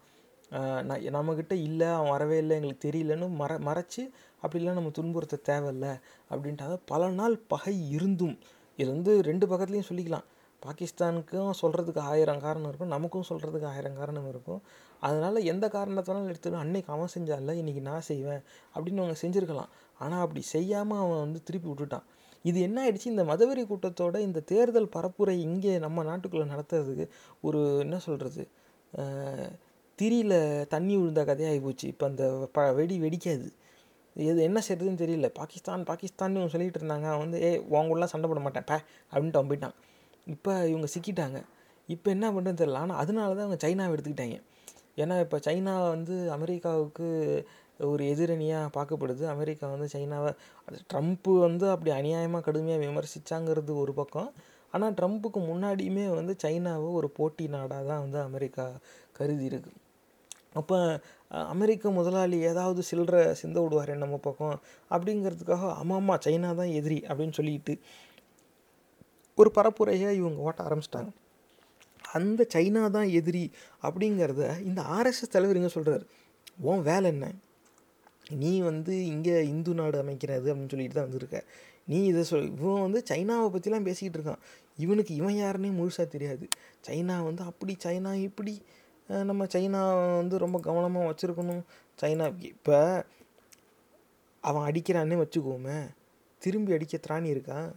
நான் நம்மக்கிட்ட இல்லை அவன் வரவே இல்லை எங்களுக்கு தெரியலன்னு மற மறைச்சி அப்படிலாம் நம்ம துன்புறுத்த தேவையில்ல அப்படின்ட்டு பல நாள் பகை இருந்தும் இது வந்து ரெண்டு பக்கத்துலேயும் சொல்லிக்கலாம். பாகிஸ்தானுக்கும் சொல்கிறதுக்கு ஆயிரம் காரணம் இருக்கும் நமக்கும் சொல்கிறதுக்கு ஆயிரம் காரணம் இருக்கும். அதனால் எந்த காரணத்தினாலும் எடுத்துக்கலாம் அன்னைக்கு அவன் செஞ்சால இன்றைக்கி நான் செய்வேன் அப்படின்னு அவங்க செஞ்சுருக்கலாம். ஆனால் அப்படி செய்யாமல் அவன் வந்து திருப்பி விட்டுட்டான். இது என்ன ஆயிடுச்சு? இந்த மதவெறி கூட்டத்தோட இந்த தேர்தல் பரப்புரை இங்கே நம்ம நாட்டுக்குள்ளே நடத்துறதுக்கு ஒரு என்ன சொல்கிறது திரியில் தண்ணி விழுந்த கதையாகி போச்சு. இப்போ அந்த ப வெடி வெடிக்காது. எது என்ன செய்யறதுன்னு தெரியல. பாகிஸ்தான் பாகிஸ்தான்னு இவங்க சொல்லிட்டு இருந்தாங்க. அவன் வந்து ஏ உங்களாம் சண்டை போட மாட்டேன். பே அப்படின்ட்டு அவன் போயிட்டான். இப்போ இவங்க சிக்கிட்டாங்க. இப்போ என்ன பண்ணுறதுன்னு தெரியல. ஆனால் அதனால தான் அவங்க சைனாவை எடுத்துக்கிட்டாங்க. ஏன்னா இப்போ சைனா வந்து அமெரிக்காவுக்கு ஒரு எதிரணியாக பார்க்கப்படுது. அமெரிக்கா வந்து சைனாவை அது ட்ரம்ப்பு வந்து அப்படி அநியாயமாக கடுமையாக விமர்சிச்சாங்கிறது ஒரு பக்கம். ஆனால் ட்ரம்ப்புக்கு முன்னாடியுமே வந்து சைனாவை ஒரு போட்டி நாடாக தான் வந்து அமெரிக்கா கருதி இருக்கு. அப்போ அமெரிக்க முதலாளி ஏதாவது சில்லற சிந்த விடுவார் நம்ம பக்கம் அப்படிங்கிறதுக்காக ஆமாம்மா சைனா தான் எதிரி அப்படின்னு சொல்லிட்டு ஒரு பரப்புரையை இவங்க ஓட்ட ஆரம்பிச்சிட்டாங்க. அந்த சைனா தான் எதிரி அப்படிங்கிறத இந்த ஆர்எஸ்எஸ் தலைவர் இங்கே சொல்கிறார் உன் வேலை என்ன? நீ வந்து இங்கே இந்து நாடு அமைக்கிறது அப்படின்னு சொல்லிட்டு தான் வந்திருக்க. நீ இதை சொல் இவன் வந்து சைனாவை பற்றிலாம் பேசிக்கிட்டு இருக்கான். இவனுக்கு இவன் யாருன்னே முழுசாக தெரியாது. சைனா வந்து அப்படி சைனா இப்படி நம்ம சைனா வந்து ரொம்ப கவனமாக வச்சுருக்கணும். சைனா இப்போ அவன் அடிக்கிறான்னே வச்சுக்கோமே. திரும்பி அடிக்க திராணி இருக்கான்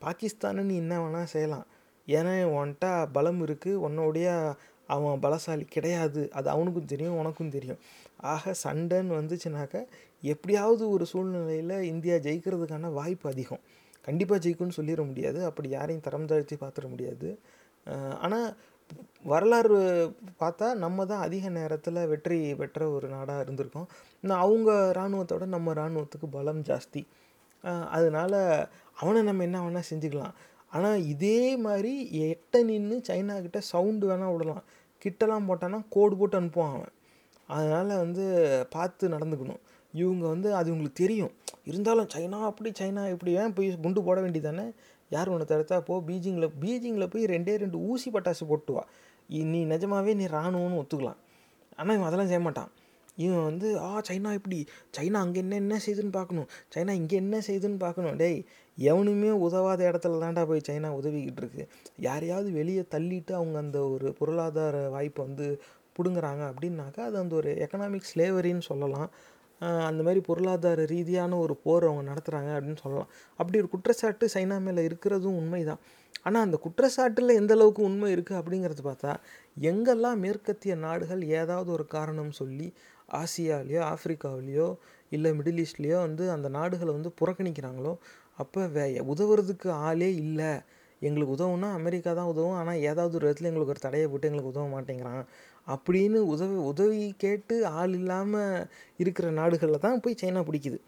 பாகிஸ்தானு நீ என்ன வேணால் செய்யலாம். ஏன்னா உன்கிட்ட பலம் இருக்குது உன்னோடைய அவன் பலசாலி கிடையாது. அது அவனுக்கும் தெரியும் உனக்கும் தெரியும். ஆக சண்டைன்னு வந்துச்சுனாக்க எப்படியாவது ஒரு சூழ்நிலையில் இந்தியா ஜெயிக்கிறதுக்கான வாய்ப்பு அதிகம். கண்டிப்பாக ஜெயிக்கும்னு சொல்லிட முடியாது. அப்படி யாரையும் தரம் தாழ்த்தி பார்த்துட முடியாது. ஆனால் வரலாறு பார்த்தா நம்ம தான் அதிக நேரத்தில் வெற்றி பெற்ற ஒரு நாடாக இருந்திருக்கோம். நான் அவங்க இராணுவத்தோட நம்ம இராணுவத்துக்கு பலம் ஜாஸ்தி. அதனால் அவனை நம்ம என்ன வேணால் செஞ்சுக்கலாம். ஆனால் இதே மாதிரி எட்ட நின்று சைனா சவுண்டு வேணால் விடலாம். கிட்டலாம் போட்டான்னா கோடு போட்டு அனுப்புவான் அவன். அதனால் வந்து பார்த்து நடந்துக்கணும். இவங்க வந்து அது உங்களுக்கு தெரியும். இருந்தாலும் சைனா அப்படி சைனா இப்படி ஏன் போய் குண்டு போட வேண்டியதானே யார் ஒன்று தடுத்தா? போ பீஜிங்கில் பீஜிங்கில் போய் ரெண்டே ரெண்டு ஊசி பட்டாசு போட்டுவா நீ நிஜமாவே நீ ராணுவம்னு ஒத்துக்கலாம். ஆனால் இவன் அதெல்லாம் செய்ய மாட்டான். இவன் வந்து ஆ சைனா இப்படி. சைனா அங்கே என்ன என்ன செய்யுதுன்னு பார்க்கணும். சைனா இங்கே என்ன செய்யுதுன்னு பார்க்கணும். டேய் எவனுமே உதவாத இடத்துல தான்டா போய் சைனா உதவிக்கிட்டு இருக்கு. யாரையாவது வெளியே தள்ளிட்டு அவங்க அந்த ஒரு பொருளாதார வாய்ப்பை வந்து பிடுங்குறாங்க அப்படின்னாக்கா அது அந்த ஒரு எக்கனாமிக் ஸ்லேவரின்னு சொல்லலாம். அந்த மாதிரி பொருளாதார ரீதியான ஒரு போர் அவங்க நடத்துகிறாங்க அப்படின்னு சொல்லலாம். அப்படி ஒரு குற்றச்சாட்டு சைனா மேலே இருக்கிறதும் உண்மைதான். ஆனால் அந்த குற்றச்சாட்டில் எந்த அளவுக்கு உண்மை இருக்குது அப்படிங்கிறது பார்த்தா எங்கெல்லாம் மேற்கத்திய நாடுகள் ஏதாவது ஒரு காரணம் சொல்லி ஆசியாலேயோ ஆப்பிரிக்காவிலேயோ இல்லை மிடில் ஈஸ்ட்லேயோ வந்து அந்த நாடுகளை வந்து புறக்கணிக்கிறாங்களோ அப்போ வே உதவுறதுக்கு ஆளே இல்லை. எங்களுக்கு உதவுனா அமெரிக்கா தான் உதவும். ஆனால் ஏதாவது ஒரு இடத்துல எங்களுக்கு ஒரு தடையை போட்டு எங்களுக்கு உதவ மாட்டேங்கிறான். அப்படின்னு உதவி உதவி கேட்டு ஆள் இல்லாமல் இருக்கிற நாடுகளில் தான் போய் சைனா பிடிக்குது.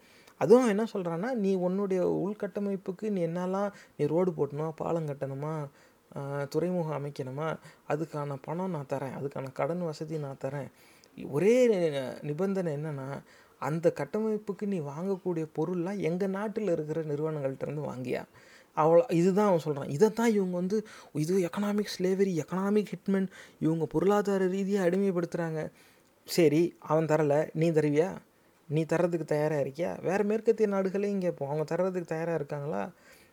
அதுவும் என்ன சொல்கிறான்னா நீ உன்னுடைய உள்கட்டமைப்புக்கு நீ என்னெல்லாம் நீ ரோடு போட்டணுமா பாலம் கட்டணுமா துறைமுகம் அமைக்கணுமா அதுக்கான பணம் நான் தரேன் அதுக்கான கடன் வசதி நான் தரேன். ஒரே நிபந்தனை என்னென்னா அந்த கட்டமைப்புக்கு நீ வாங்கக்கூடிய பொருள்லாம் எங்கள் நாட்டில் இருக்கிற நிறுவனங்கள்கிட்டருந்து வாங்கியா? அவ்வளோ இதுதான் அவன் சொல்கிறான் இதை தான் இவங்க வந்து இது எக்கனாமிக் ஸ்லேவரி எக்கனாமிக் ஹிட்மென் இவங்க பொருளாதார ரீதியாக அடிமைப்படுத்துகிறாங்க சரி அவன் தரலை. நீ தருவியா? நீ தர்றதுக்கு தயாராக இருக்கியா? வேறு மேற்கத்திய நாடுகளே இங்கே இப்போ அவங்க தர்றதுக்கு தயாராக இருக்காங்களா?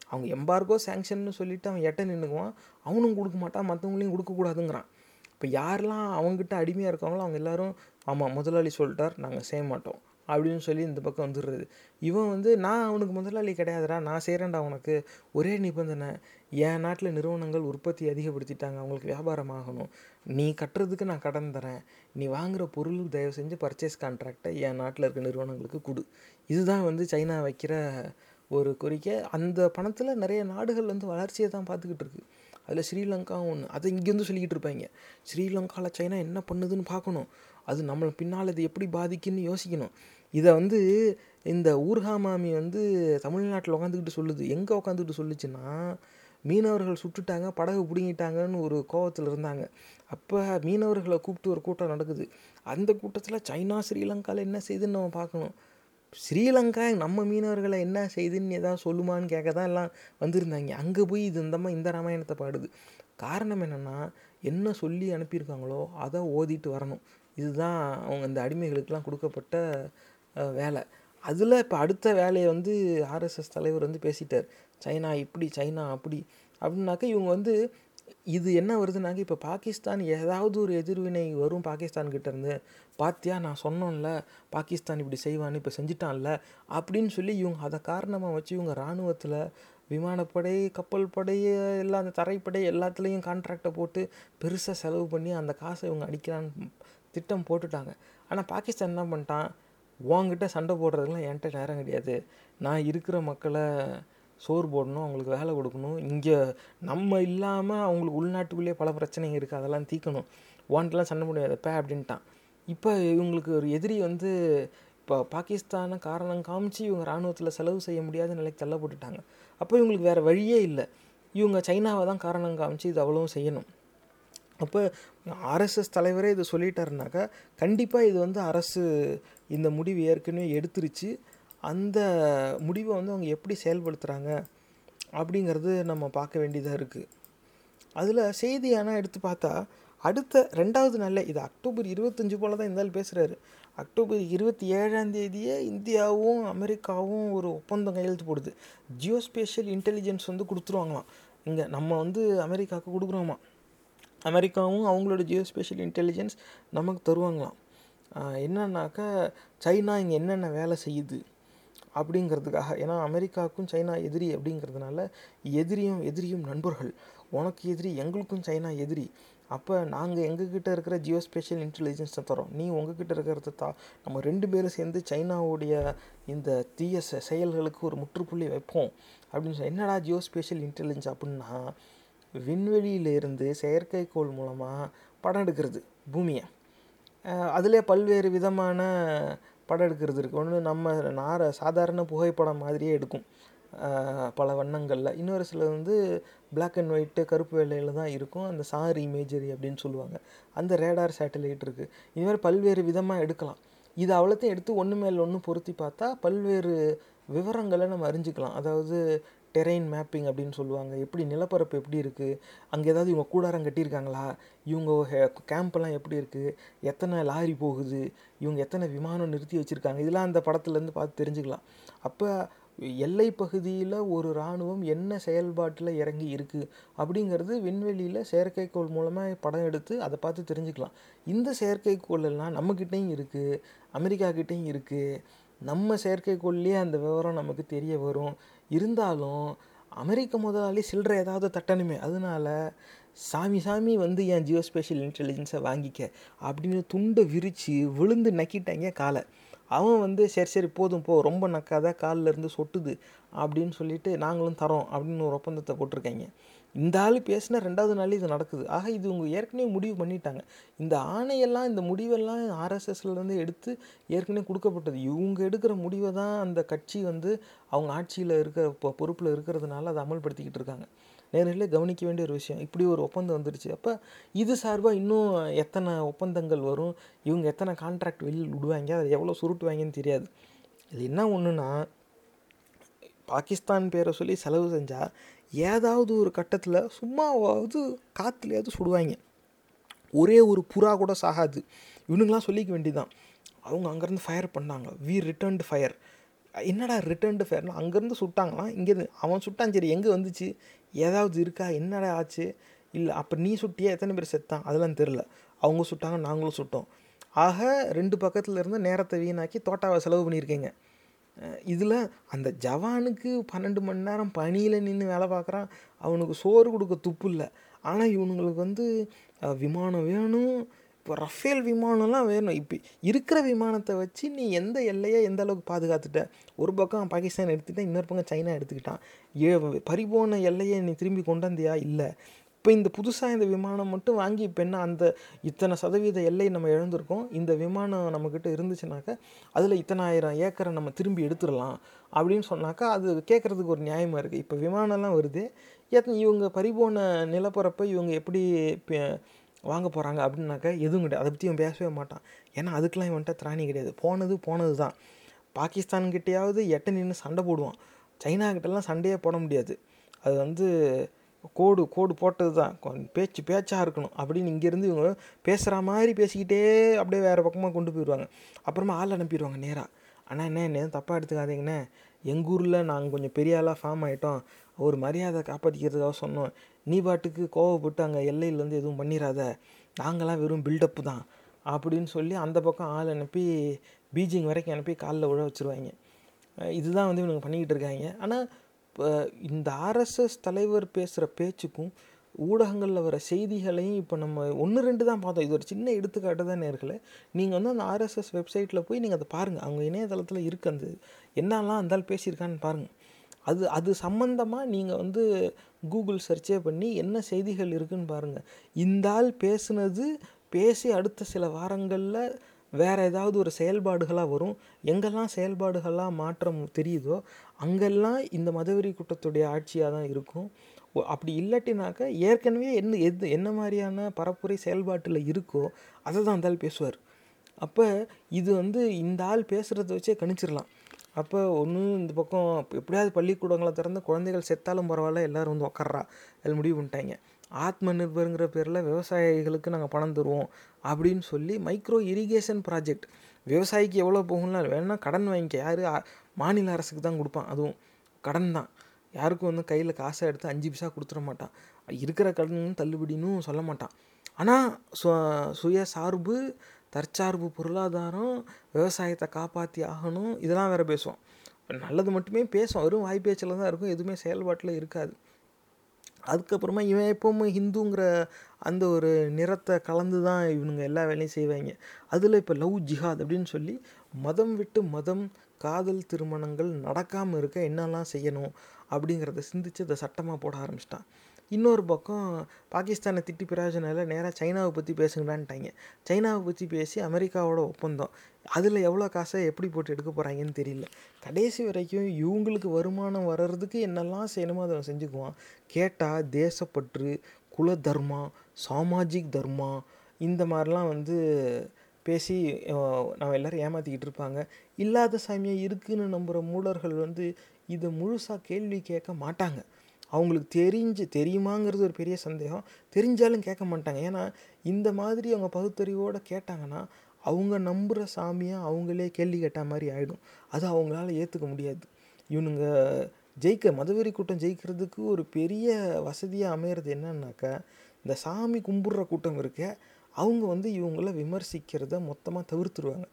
அவங்க எம்பார்கோ சேங்ஷன்னு சொல்லிவிட்டு அவன் எட்ட நின்றுக்குவான் அவனும் கொடுக்க மாட்டான். மற்றவங்களையும் கொடுக்கக்கூடாதுங்கிறான் இப்போ யாரெல்லாம் அவங்ககிட்ட அடிமையாக இருக்காங்களோ அவங்க எல்லாரும் ஆமாம் முதலாளி சொல்லிட்டார். நாங்கள் செய்ய மாட்டோம். அப்படின்னு சொல்லி இந்த பக்கம் வந்துடுறது. இவன் வந்து நான் அவனுக்கு முதலாளி கிடையாதுடா நான் செய்கிறேன்டா உனக்கு. ஒரே நிபந்தனை என் நாட்டில் நிறுவனங்கள் உற்பத்தி அதிகப்படுத்திட்டாங்க அவங்களுக்கு வியாபாரம் ஆகணும். நீ கட்டுறதுக்கு நான் கடன் தரேன். நீ வாங்குகிற பொருளுக்கு தயவு செஞ்சு பர்ச்சேஸ் கான்ட்ராக்டை என் நாட்டில் இருக்க நிறுவனங்களுக்கு கொடு. இதுதான் வந்து சைனா வைக்கிற ஒரு கோரிக்கை. அந்த பணத்தில் நிறைய நாடுகள் வந்து வளர்ச்சியை தான் பார்த்துக்கிட்டு இருக்குது அதில் ஸ்ரீலங்காவும் ஒன்று அதை இங்கேருந்து சொல்லிக்கிட்டு இருப்பாங்க. ஸ்ரீலங்காவில் சைனா என்ன பண்ணுதுன்னு பார்க்கணும். அது நம்மளை பின்னால் இது எப்படி பாதிக்குன்னு யோசிக்கணும். இதை வந்து இந்த ஊர்கா மாமி வந்து தமிழ்நாட்டில் உட்காந்துக்கிட்டு சொல்லுது. எங்கே உட்காந்துக்கிட்டு சொல்லுச்சுன்னா மீனவர்கள் சுட்டுட்டாங்க படகு பிடுங்கிட்டாங்கன்னு ஒரு கோவத்தில் இருந்தாங்க. அப்போ மீனவர்களை கூப்பிட்டு ஒரு கூட்டம் நடக்குது. அந்த கூட்டத்தில் சைனா ஸ்ரீலங்காவில் என்ன செய்யுதுன்னு நம்ம பார்க்கணும் ஸ்ரீலங்கா நம்ம மீனவர்களை என்ன செய்துன்னு எதாவது சொல்லுமான்னு கேட்க தான் எல்லாம் வந்திருந்தாங்க. அங்கே போய் இது இந்தம்மா இந்த ராமாயணத்தை பாடுது. காரணம் என்னென்னா என்ன சொல்லி அனுப்பியிருக்காங்களோ அதை ஓதிட்டு வரணும். இதுதான் அவங்க இந்த அடிமைகளுக்கெல்லாம் கொடுக்கப்பட்ட வேலை. அதில் இப்போ அடுத்த வேலையை வந்து ஆர்எஸ்எஸ் தலைவர் வந்து பேசிட்டார். சைனா இப்படி சைனா அப்படி அப்படின்னாக்கா இவங்க வந்து இது என்ன வருதுனாக்க இப்போ பாகிஸ்தான் ஏதாவது ஒரு எதிர்வினை வரும் பாகிஸ்தான்கிட்ட இருந்து. பாத்தியா நான் சொன்னோம்ல பாகிஸ்தான் இப்படி செய்வான்னு இப்போ செஞ்சிட்டான்ல அப்படின்னு சொல்லி இவங்க அதை காரணமாக வச்சு இவங்க இராணுவத்தில் விமானப்படை கப்பல் படை எல்லாம் அந்த தரைப்படை எல்லாத்துலேயும் கான்ட்ராக்டை போட்டு பெருசாக செலவு பண்ணி அந்த காசை இவங்க அடிக்கலான்னு திட்டம் போட்டுட்டாங்க. ஆனால் பாகிஸ்தான் என்ன பண்ணிட்டான்? உங்ககிட்ட சண்டை போடுறதுலாம் என்கிட்ட நேரம் கிடையாது. நான் இருக்கிற மக்களை சோறு போடணும் அவங்களுக்கு வேலை கொடுக்கணும். இங்கே நம்ம இல்லாமல் அவங்களுக்கு உள்நாட்டுக்குள்ளேயே பல பிரச்சனைங்க இருக்குது அதெல்லாம் தீக்கணும் வான்ட்டெலாம் சண்டை முடியாது. பே அப்படின்ட்டான். இப்போ இவங்களுக்கு ஒரு எதிரி வந்து இப்போ பாகிஸ்தானை காரணம் காமிச்சு இவங்க இராணுவத்தில் செலவு செய்ய முடியாத நிலைக்கு தள்ளப்பட்டுட்டாங்க. அப்போ இவங்களுக்கு வேறு வழியே இல்லை. இவங்க சைனாவை தான் காரணம் காமிச்சு இது அவ்வளவும் செய்யணும். அப்போ ஆர்எஸ்எஸ் தலைவரே இது சொல்லிட்டாருனாக்கா கண்டிப்பாக இது வந்து அரசு இந்த முடிவு ஏற்கனவே எடுத்துருச்சு. அந்த முடிவை வந்து அவங்க எப்படி செயல்படுத்துகிறாங்க அப்படிங்கிறது நம்ம பார்க்க வேண்டியதாக இருக்குது அதில் செய்தி ஆனால் எடுத்து பார்த்தா அடுத்த ரெண்டாவது நாளில் இது அக்டோபர் இருபத்தஞ்சு போல் தான் இருந்தாலும் பேசுகிறாரு அக்டோபர் இருபத்தி ஏழாம் தேதியே இந்தியாவும் அமெரிக்காவும் ஒரு ஒப்பந்தம் கையெழுத்து போடுது. ஜியோஸ்பேஷியல் இன்டெலிஜென்ஸ் வந்து கொடுத்துருவாங்களாம். இங்கே நம்ம வந்து அமெரிக்காவுக்கு கொடுக்குறோமா? அமெரிக்காவும் அவங்களோட ஜியோ ஸ்பெஷல் இன்டெலிஜென்ஸ் நமக்கு தருவாங்களாம். என்னன்னாக்கா சைனா இங்கே என்னென்ன வேலை செய்யுது அப்படிங்கிறதுக்காக ஏன்னா அமெரிக்காவுக்கும் சைனா எதிரி அப்படிங்கிறதுனால எதிரியும் எதிரியும் நண்பர்கள். உனக்கு எதிரி எங்களுக்கும் சைனா எதிரி. அப்போ நாங்கள் எங்ககிட்ட இருக்கிற ஜியோஸ்பேஷியல் இன்டெலிஜென்ஸை தரோம் நீ உங்ககிட்ட இருக்கிறத தா நம்ம ரெண்டு பேரும் சேர்ந்து சைனாவுடைய இந்த தீய செயல்களுக்கு ஒரு முற்றுப்புள்ளி வைப்போம். அப்படின்னு சொல்லி என்னடா ஜியோஸ்பேஷியல் இன்டெலிஜென்ஸ் அப்படின்னா விண்வெளியிலிருந்து செயற்கைக்கோள் மூலமாக படம் எடுக்கிறது பூமியை. அதிலே பல்வேறு விதமான படம் எடுக்கிறது இருக்குது ஒன்று நம்ம நார சாதாரண புகைப்படம் மாதிரியே எடுக்கும். பல வண்ணங்களில். இன்னொரு சில வந்து பிளாக் அண்ட் ஒயிட்டு கருப்பு வெள்ளையில் தான் இருக்கும். அந்த சார் இமேஜரி அப்படின்னு சொல்லுவாங்க. அந்த ரேடார் சேட்டலைட் இருக்குது இதுமாதிரி பல்வேறு விதமாக எடுக்கலாம். இது அவ்வளோத்தையும் எடுத்து ஒன்று மேல் ஒன்று பொருத்தி பார்த்தா பல்வேறு விவரங்களை நம்ம அறிஞ்சிக்கலாம். அதாவது டெரெயின் மேப்பிங் அப்படின்னு சொல்லுவாங்க. எப்படி நிலப்பரப்பு எப்படி இருக்குது அங்கே ஏதாவது இவங்க கூடாரம் கட்டியிருக்காங்களா? இவங்க கேம்ப்லாம் எப்படி இருக்குது எத்தனை லாரி போகுது? இவங்க எத்தனை விமானம் நிறுத்தி வச்சுருக்காங்க? இதெல்லாம் அந்த படத்துலேருந்து பார்த்து தெரிஞ்சுக்கலாம். அப்போ எல்லை பகுதியில் ஒரு இராணுவம் என்ன செயல்பாட்டில் இறங்கி இருக்குது அப்படிங்கிறது விண்வெளியில் செயற்கைக்கோள் மூலமாக படம் எடுத்து அதை பார்த்து தெரிஞ்சுக்கலாம். இந்த செயற்கைக்கோள் எல்லாம் நம்மக்கிட்டேயும் இருக்குது அமெரிக்காக்கிட்டேயும் இருக்குது நம்ம செயற்கைக்கோள்லேயே அந்த விவரம் நமக்கு தெரிய வரும். இருந்தாலும் அமெரிக்க முதலாளி சில்லற ஏதாவது தட்டணுமே அதனால சாமி சாமி வந்து என் ஜியோஸ்பேஷியல் இன்டெலிஜென்ஸை வாங்கிக்க அப்படின்னு துண்டை விரித்து விழுந்து நக்கிட்டாங்க காலை. அவன் வந்து சரி சரி போதும் போ ரொம்ப நக்காத காலில் இருந்து சொட்டுது அப்படின்னு சொல்லிட்டு நாங்களும் தரோம் அப்படின்னு ஒரு ஒப்பந்தத்தை போட்டிருக்காங்க. இந்த ஆள் பேசின ரெண்டாவது நாள் இது நடக்குது. ஆக இது இவங்க ஏற்கனவே முடிவு பண்ணிட்டாங்க. இந்த ஆணையெல்லாம் இந்த முடிவெல்லாம் ஆர்எஸ்எஸ்லேருந்து எடுத்து ஏற்கனவே கொடுக்கப்பட்டது. இவங்க எடுக்கிற முடிவை தான் அந்த கட்சி வந்து அவங்க ஆட்சியில் இருக்கிற இப்போ பொறுப்பில் இருக்கிறதுனால அதை அமல்படுத்திக்கிட்டு இருக்காங்க. நேரில் கவனிக்க வேண்டிய ஒரு விஷயம். இப்படி ஒரு ஒப்பந்தம் வந்துருச்சு. அப்போ இது சார்பாக இன்னும் எத்தனை ஒப்பந்தங்கள் வரும்? இவங்க எத்தனை கான்ட்ராக்ட் வெளியில் விடுவாங்க? அதை எவ்வளோ சுருட்டுவாங்கன்னு தெரியாது. இது என்ன ஒன்றுன்னா பாகிஸ்தான் பேரை சொல்லி செலவு செஞ்சால் ஏதாவது ஒரு கட்டத்தில் சும்மாவாவது காற்றுலையாவது சுடுவாங்க. ஒரே ஒரு புறா கூட சாகாது. இவனுங்களாம் சொல்லிக்க வேண்டியதான் அவங்க அங்கேருந்து ஃபயர் பண்ணாங்க. வி ரிட்டர்ன்டு ஃபயர் என்னடா ரிட்டர்ன்டு ஃபயர்னா அங்கேருந்து சுட்டாங்களாம். இங்கேருந்து அவன் சுட்டான் சரி எங்கே வந்துச்சு? ஏதாவது இருக்கா? என்னடா ஆச்சு? இல்லை அப்போ நீ சுட்டியா? எத்தனை பேர் செத்தான்? அதெல்லாம் தெரில அவங்க சுட்டாங்க நாங்களும் சுட்டோம். ஆக ரெண்டு பக்கத்தில் இருந்து நேரத்தை வீணாக்கி தோட்டாவை செலவு பண்ணியிருக்கீங்க. இதில் அந்த ஜவானுக்கு பன்னெண்டு மணி நேரம் பனியில் நின்று வேலை பார்க்குறான். அவனுக்கு சோறு கொடுக்க துப்பு இல்லை. ஆனால் இவனுங்களுக்கு வந்து விமானம் வேணும். இப்போ ரஃபேல் விமானம்லாம் வேணும். இப்போ இருக்கிற விமானத்தை வச்சு நீ எந்த எல்லையை எந்த அளவுக்கு பாதுகாத்துட்ட? ஒரு பக்கம் பாகிஸ்தான் எடுத்துக்கிட்ட இன்னொரு பக்கம் சைனா எடுத்துக்கிட்டான். ஏ பறிபோன எல்லையை நீ திரும்பி கொண்டு வந்தியா? இல்லை. இப்போ இந்த புதுசாக இந்த விமானம் மட்டும் வாங்கி இப்போ என்ன அந்த இத்தனை சதவீத எல்லை நம்ம இழந்திருக்கோம். இந்த விமானம் நம்மக்கிட்ட இருந்துச்சுனாக்கா அதில் இத்தனை ஆயிரம் ஏக்கரை நம்ம திரும்பி எடுத்துடலாம் அப்படின்னு சொன்னாக்கா அது கேட்குறதுக்கு ஒரு நியாயமாக இருக்குது இப்போ விமானம்லாம் வருது. எத்தனை இவங்க பறிபோன நிலப்பரப்பை இவங்க எப்படி வாங்க போகிறாங்க அப்படின்னாக்கா எதுவும் கிடையாது. அதை பற்றி இவன் பேசவே மாட்டான். ஏன்னா அதுக்கெலாம் இவன்கிட்ட திராணி கிடையாது. போனது போனது தான். பாகிஸ்தான்கிட்டையாவது எட்ட நின்று சண்டை போடுவான். சைனாக்கிட்டலாம் சண்டையே போட முடியாது. அது வந்து கோடு கோடு போட்டது தான் பேச்சு பேச்சாக இருக்கணும். அப்படின்னு இங்கேருந்து இவங்க பேசுகிற மாதிரி பேசிக்கிட்டே அப்படியே வேறு பக்கமாக கொண்டு போயிடுவாங்க அப்புறமா ஆள் அனுப்பிடுவாங்க நேராக ஆனால் என்ன என்ன தப்பாக எடுத்துக்காதீங்கண்ணே. எங்கள் ஊரில் நாங்கள் கொஞ்சம் பெரிய ஆளாக ஃபார்ம் ஆகிட்டோம் ஒரு மரியாதை காப்பாற்றிக்கிறதுக்காக சொன்னோம். நீ பாட்டுக்கு கோவப்பட்டு அங்கே எல்லையிலேருந்து எதுவும் பண்ணிடாத நாங்களாம் வெறும் பில்டப்பு தான். அப்படின்னு சொல்லி அந்த பக்கம் ஆள் அனுப்பி பீஜிங் வரைக்கும் அனுப்பி காலில் விழ வச்சுருவாங்க. இதுதான் வந்து இவனுங்க பண்ணிக்கிட்டு இருக்காங்க. ஆனால் இப்போ இந்த ஆர்எஸ்எஸ் தலைவர் பேசுகிற பேச்சுக்கும் ஊடகங்களில் வர செய்திகளையும் இப்போ நம்ம ஒன்று ரெண்டு தான் பார்த்தோம். இது ஒரு சின்ன எடுத்துக்காட்டு தான் நேர்களை நீங்கள் வந்து அந்த ஆர்எஸ்எஸ் வெப்சைட்டில் போய் நீங்கள் அதை பாருங்கள் அவங்க இணையதளத்தில் இருக்கு அந்த என்னெல்லாம் இருந்தாலும் பேசியிருக்கான்னு பாருங்கள் அது அது சம்மந்தமாக நீங்கள் வந்து கூகுள் சர்ச்சே பண்ணி என்ன செய்திகள் இருக்குன்னு பாருங்கள் இந்த ஆள் பேசுனது பேசி அடுத்த சில வாரங்களில் வேறு ஏதாவது ஒரு செயல்பாடுகளாக வரும்? எங்கெல்லாம் செயல்பாடுகளாக மாற்றம் தெரியுதோ அங்கெல்லாம் இந்த மதவெறி கூட்டத்துடைய ஆட்சியாக தான் இருக்கும். அப்படி இல்லாட்டினாக்க ஏற்கனவே என்ன எது என்ன மாதிரியான பரப்புரை செயல்பாட்டில் இருக்கோ அதை தான் அந்த ஆள் பேசுவார். அப்போ இது வந்து இந்த ஆள் பேசுகிறத வச்சே கணிச்சிடலாம் அப்போ ஒன்று இந்த பக்கம் எப்படியாவது பள்ளிக்கூடங்களை திறந்து குழந்தைகள் செத்தாலும் பரவாயில்ல எல்லாரும் வந்து உக்கார்றா அதில் முடிவு பண்ணிட்டாங்க. ஆத்ம நிர்பருங்கிற பேரில் விவசாயிகளுக்கு நாங்கள் பணம் தருவோம் அப்படின்னு சொல்லி மைக்ரோ இரிகேஷன் ப்ராஜெக்ட் விவசாயிக்கு எவ்வளோ போகும்னா வேணால் கடன் வாங்கிக்க. யார்? மாநில அரசுக்கு தான் கொடுப்பான். அதுவும் கடன் தான். யாருக்கும் வந்து கையில் காசை எடுத்து அஞ்சு பைசா கொடுத்துட மாட்டான். இருக்கிற கடன் தள்ளுபடின்னு சொல்ல மாட்டான். ஆனால் சு சுய சார்பு தற்சார்பு பொருளாதாரம் விவசாயத்தை காப்பாற்றி ஆகணும் இதெல்லாம் வேறு பேசுவோம். நல்லது மட்டுமே பேசும். வெறும் வாய் பேச்சில் தான் இருக்கும். எதுவுமே செயல்பாட்டில் இருக்காது. அதுக்கப்புறமா இவன் எப்பவும் ஹிந்துங்கிற அந்த ஒரு நிறத்தை கலந்து தான் இவனுங்க எல்லா வேலையும் செய்வாங்க. அதில் இப்போ லவ் ஜிஹாத் அப்படின்னு சொல்லி மதம் விட்டு மதம் காதல் திருமணங்கள் நடக்காமல் இருக்க என்னெல்லாம் செய்யணும் அப்படிங்கிறத சிந்தித்து அதை சட்டமாக போட ஆரம்பிச்சிட்டான். இன்னொரு பக்கம் பாகிஸ்தானை திட்டி பிரயோஜனம் நேராக சைனாவை பற்றி பேசுங்கடான்ட்டாங்க சைனாவை பற்றி பேசி அமெரிக்காவோட ஒப்பந்தம். அதில் எவ்வளோ காசை எப்படி போட்டு எடுக்க போகிறாங்கன்னு தெரியல. கடைசி வரைக்கும் இவங்களுக்கு வருமானம் வர்றதுக்கு என்னெல்லாம் செய்யணுமோ அதை செஞ்சுக்குவான். கேட்டால் தேசப்பற்று குல தர்மா சாமாஜிக் தர்மா இந்த மாதிரிலாம் வந்து பேசி நம்ம எல்லோரும் ஏமாற்றிக்கிட்டு இருப்பாங்க. இல்லாத சாமியாக இருக்குன்னு நம்புகிற மூலர்கள் வந்து இதை முழுசாக கேள்வி கேட்க மாட்டாங்க. அவங்களுக்கு தெரிஞ்சு தெரியுமாங்கிறது ஒரு பெரிய சந்தேகம். தெரிஞ்சாலும் கேட்க மாட்டாங்க. ஏன்னா இந்த மாதிரி அவங்க பகுத்தறிவோடு கேட்டாங்கன்னா அவங்க நம்புகிற சாமியை அவங்களே கேள்வி கேட்ட மாதிரி ஆகிடும் அது அவங்களால ஏற்றுக்க முடியாது. இவனுங்க ஜெயிக்க மதவெறி கூட்டம் ஜெயிக்கிறதுக்கு ஒரு பெரிய வசதியாக அமையிறது என்னன்னாக்கா இந்த சாமி கும்பிட்ற கூட்டம் இருக்க அவங்க வந்து இவங்கள விமர்சிக்கிறத மொத்தமாக தவிர்த்துருவாங்க.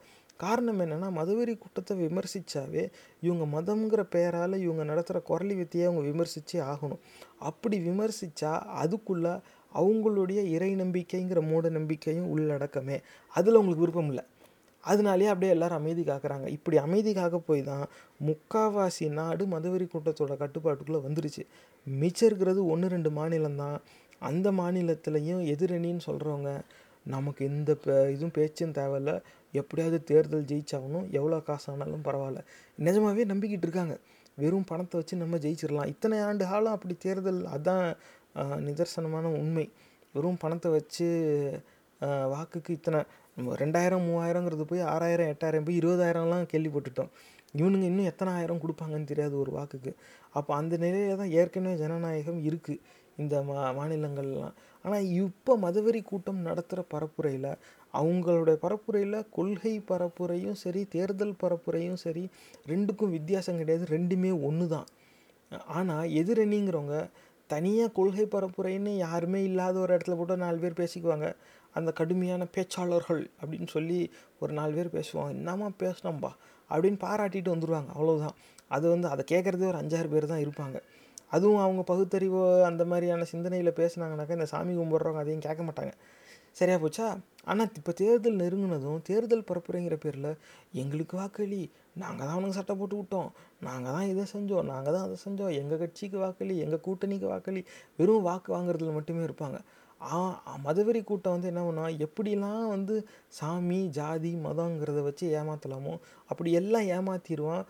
காரணம் என்னென்னா மதவெறி கூட்டத்தை விமர்சித்தாவே இவங்க மதம்ங்கிற பெயரால் இவங்க நடத்துகிற குரலி வித்தியை அவங்க விமர்சித்தே ஆகணும். அப்படி விமர்சித்தா அதுக்குள்ளே அவங்களுடைய இறை நம்பிக்கைங்கிற மூட நம்பிக்கையும் உள்ளடக்கமே. அதில் அவங்களுக்கு விருப்பம் இல்லை. அதனாலேயே அப்படியே எல்லாரும் அமைதி காக்கிறாங்க. இப்படி அமைதி காக்க போய் தான் முக்காவாசி நாடு மதவெறி கூட்டத்தோட கட்டுப்பாட்டுக்குள்ளே வந்துருச்சு. மிச்சம் இருக்கிறது ஒன்று ரெண்டு மாநிலம்தான் அந்த மாநிலத்திலையும் எதிரணின்னு சொல்கிறவங்க நமக்கு எந்த பே இதுவும் பேச்சும் தேவையில்ல. எப்படியாவது தேர்தல் ஜெயிச்சாகணும். எவ்வளோ காசு ஆனாலும் பரவாயில்ல. நிஜமாவே நம்பிக்கிட்டு இருக்காங்க. வெறும் பணத்தை வச்சு நம்ம ஜெயிச்சிடலாம். இத்தனை ஆண்டு காலம் அப்படி தேர்தல் அதுதான் நிதர்சனமான உண்மை. வெறும் பணத்தை வச்சு வாக்குக்கு இத்தனை நம்ம ரெண்டாயிரம் மூவாயிரங்கிறது போய் ஆறாயிரம் எட்டாயிரம் போய் இருபதாயிரம்லாம் கேள்விப்பட்டுட்டோம். இவனுங்க இன்னும் எத்தனை ஆயிரம் கொடுப்பாங்கன்னு தெரியாது ஒரு வாக்குக்கு. அப்போ அந்த நிலையில தான் ஏற்கனவே ஜனநாயகம் இருக்குது இந்த மா மாநிலங்கள்லாம். ஆனால் இப்போ மதவெறி கூட்டம் நடத்துகிற பரப்புரையில் அவங்களுடைய பரப்புரையில் கொள்கை பரப்புரையும் சரி தேர்தல் பரப்புரையும் சரி ரெண்டுக்கும் வித்தியாசம் கிடையாது. ரெண்டுமே ஒன்று தான் ஆனால் எதிரணிங்கிறவங்க தனியாக கொள்கை பரப்புரைன்னு யாருமே இல்லாத ஒரு இடத்துல போட்டு நாலு பேர் பேசிக்குவாங்க. அந்த கடுமையான பேச்சாளர்கள் அப்படின்னு சொல்லி ஒரு நாலு பேர் பேசுவாங்க. என்னம்மா பேசினோம்பா? அப்படின்னு பாராட்டிட்டு வந்துடுவாங்க அவ்வளோதான் அது வந்து அதை கேட்குறதே ஒரு அஞ்சாறு பேர் தான் இருப்பாங்க. அதுவும் அவங்க பகுத்தறிவோ அந்த மாதிரியான சிந்தனையில் பேசுனாங்கனாக்கா இந்த சாமி கும்பிட்றவங்க அதையும் கேட்க மாட்டாங்க. சரியா போச்சா? ஆனால் இப்போ தேர்தல் நெருங்கினதும் தேர்தல் பரப்புரைங்கிற பேரில் எங்களுக்கு வாக்களி நாங்கள் தான் அவனுக்கு சட்டை போட்டு விட்டோம். நாங்கள் தான் இதை செஞ்சோம். நாங்கள் தான் அதை செஞ்சோம். எங்கள் கட்சிக்கு வாக்களி எங்கள் கூட்டணிக்கு வாக்களி. வெறும் வாக்கு வாங்குறதுல மட்டுமே இருப்பாங்க. ஆ மதவெறி கூட்டம் வந்து என்ன பண்ணால் எப்படிலாம் வந்து சாமி ஜாதி மதங்கிறத வச்சு ஏமாற்றலாமோ அப்படி எல்லாம் ஏமாற்றிடுவான்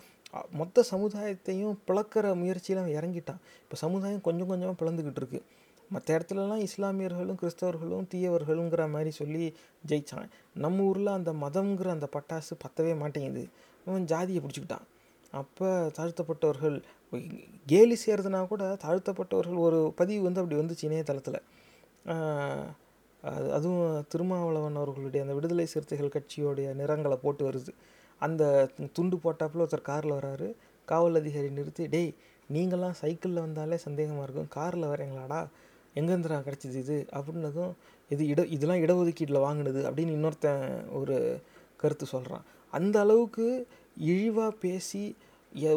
மொத்த சமுதாயத்தையும் பிளக்கிற முயற்சியில் அவன் இறங்கிட்டான். இப்போ சமுதாயம் கொஞ்சம் கொஞ்சமாக பிளந்துக்கிட்டு இருக்கு. மற்ற இடத்துலலாம் இஸ்லாமியர்களும் கிறிஸ்தவர்களும் தீயவர்களுங்கிற மாதிரி சொல்லி ஜெயித்தான் நம்ம ஊரில் அந்த மதம்ங்கிற அந்த பட்டாசு பத்தவே மாட்டேங்குது. அவன் ஜாதியை பிடிச்சிக்கிட்டான். அப்போ தாழ்த்தப்பட்டவர்கள் கேலி செய்கிறதுனா கூட தாழ்த்தப்பட்டவர்கள் ஒரு பதிவு வந்து அப்படி வந்துச்சு இணையதளத்தில். அது அதுவும் திருமாவளவன் அவர்களுடைய அந்த விடுதலை சிறுத்தைகள் கட்சியோடைய நிறங்களை போட்டு வருது. அந்த துண்டு போட்டாப்புல ஒருத்தர் காரில் வராரு. காவல் அதிகாரி நிறுத்தி டேய் நீங்களாம் சைக்கிளில் வந்தாலே சந்தேகமாக இருக்கும். காரில் வரீங்களாடா? எங்கேருந்துடா கிடச்சிது இது? அப்படின்னதும் இது இட இதெல்லாம் இடஒதுக்கீட்டில் வாங்கினது அப்படின்னு இன்னொருத்தன் ஒரு கருத்து சொல்கிறான் அந்த அளவுக்கு இழிவாக பேசி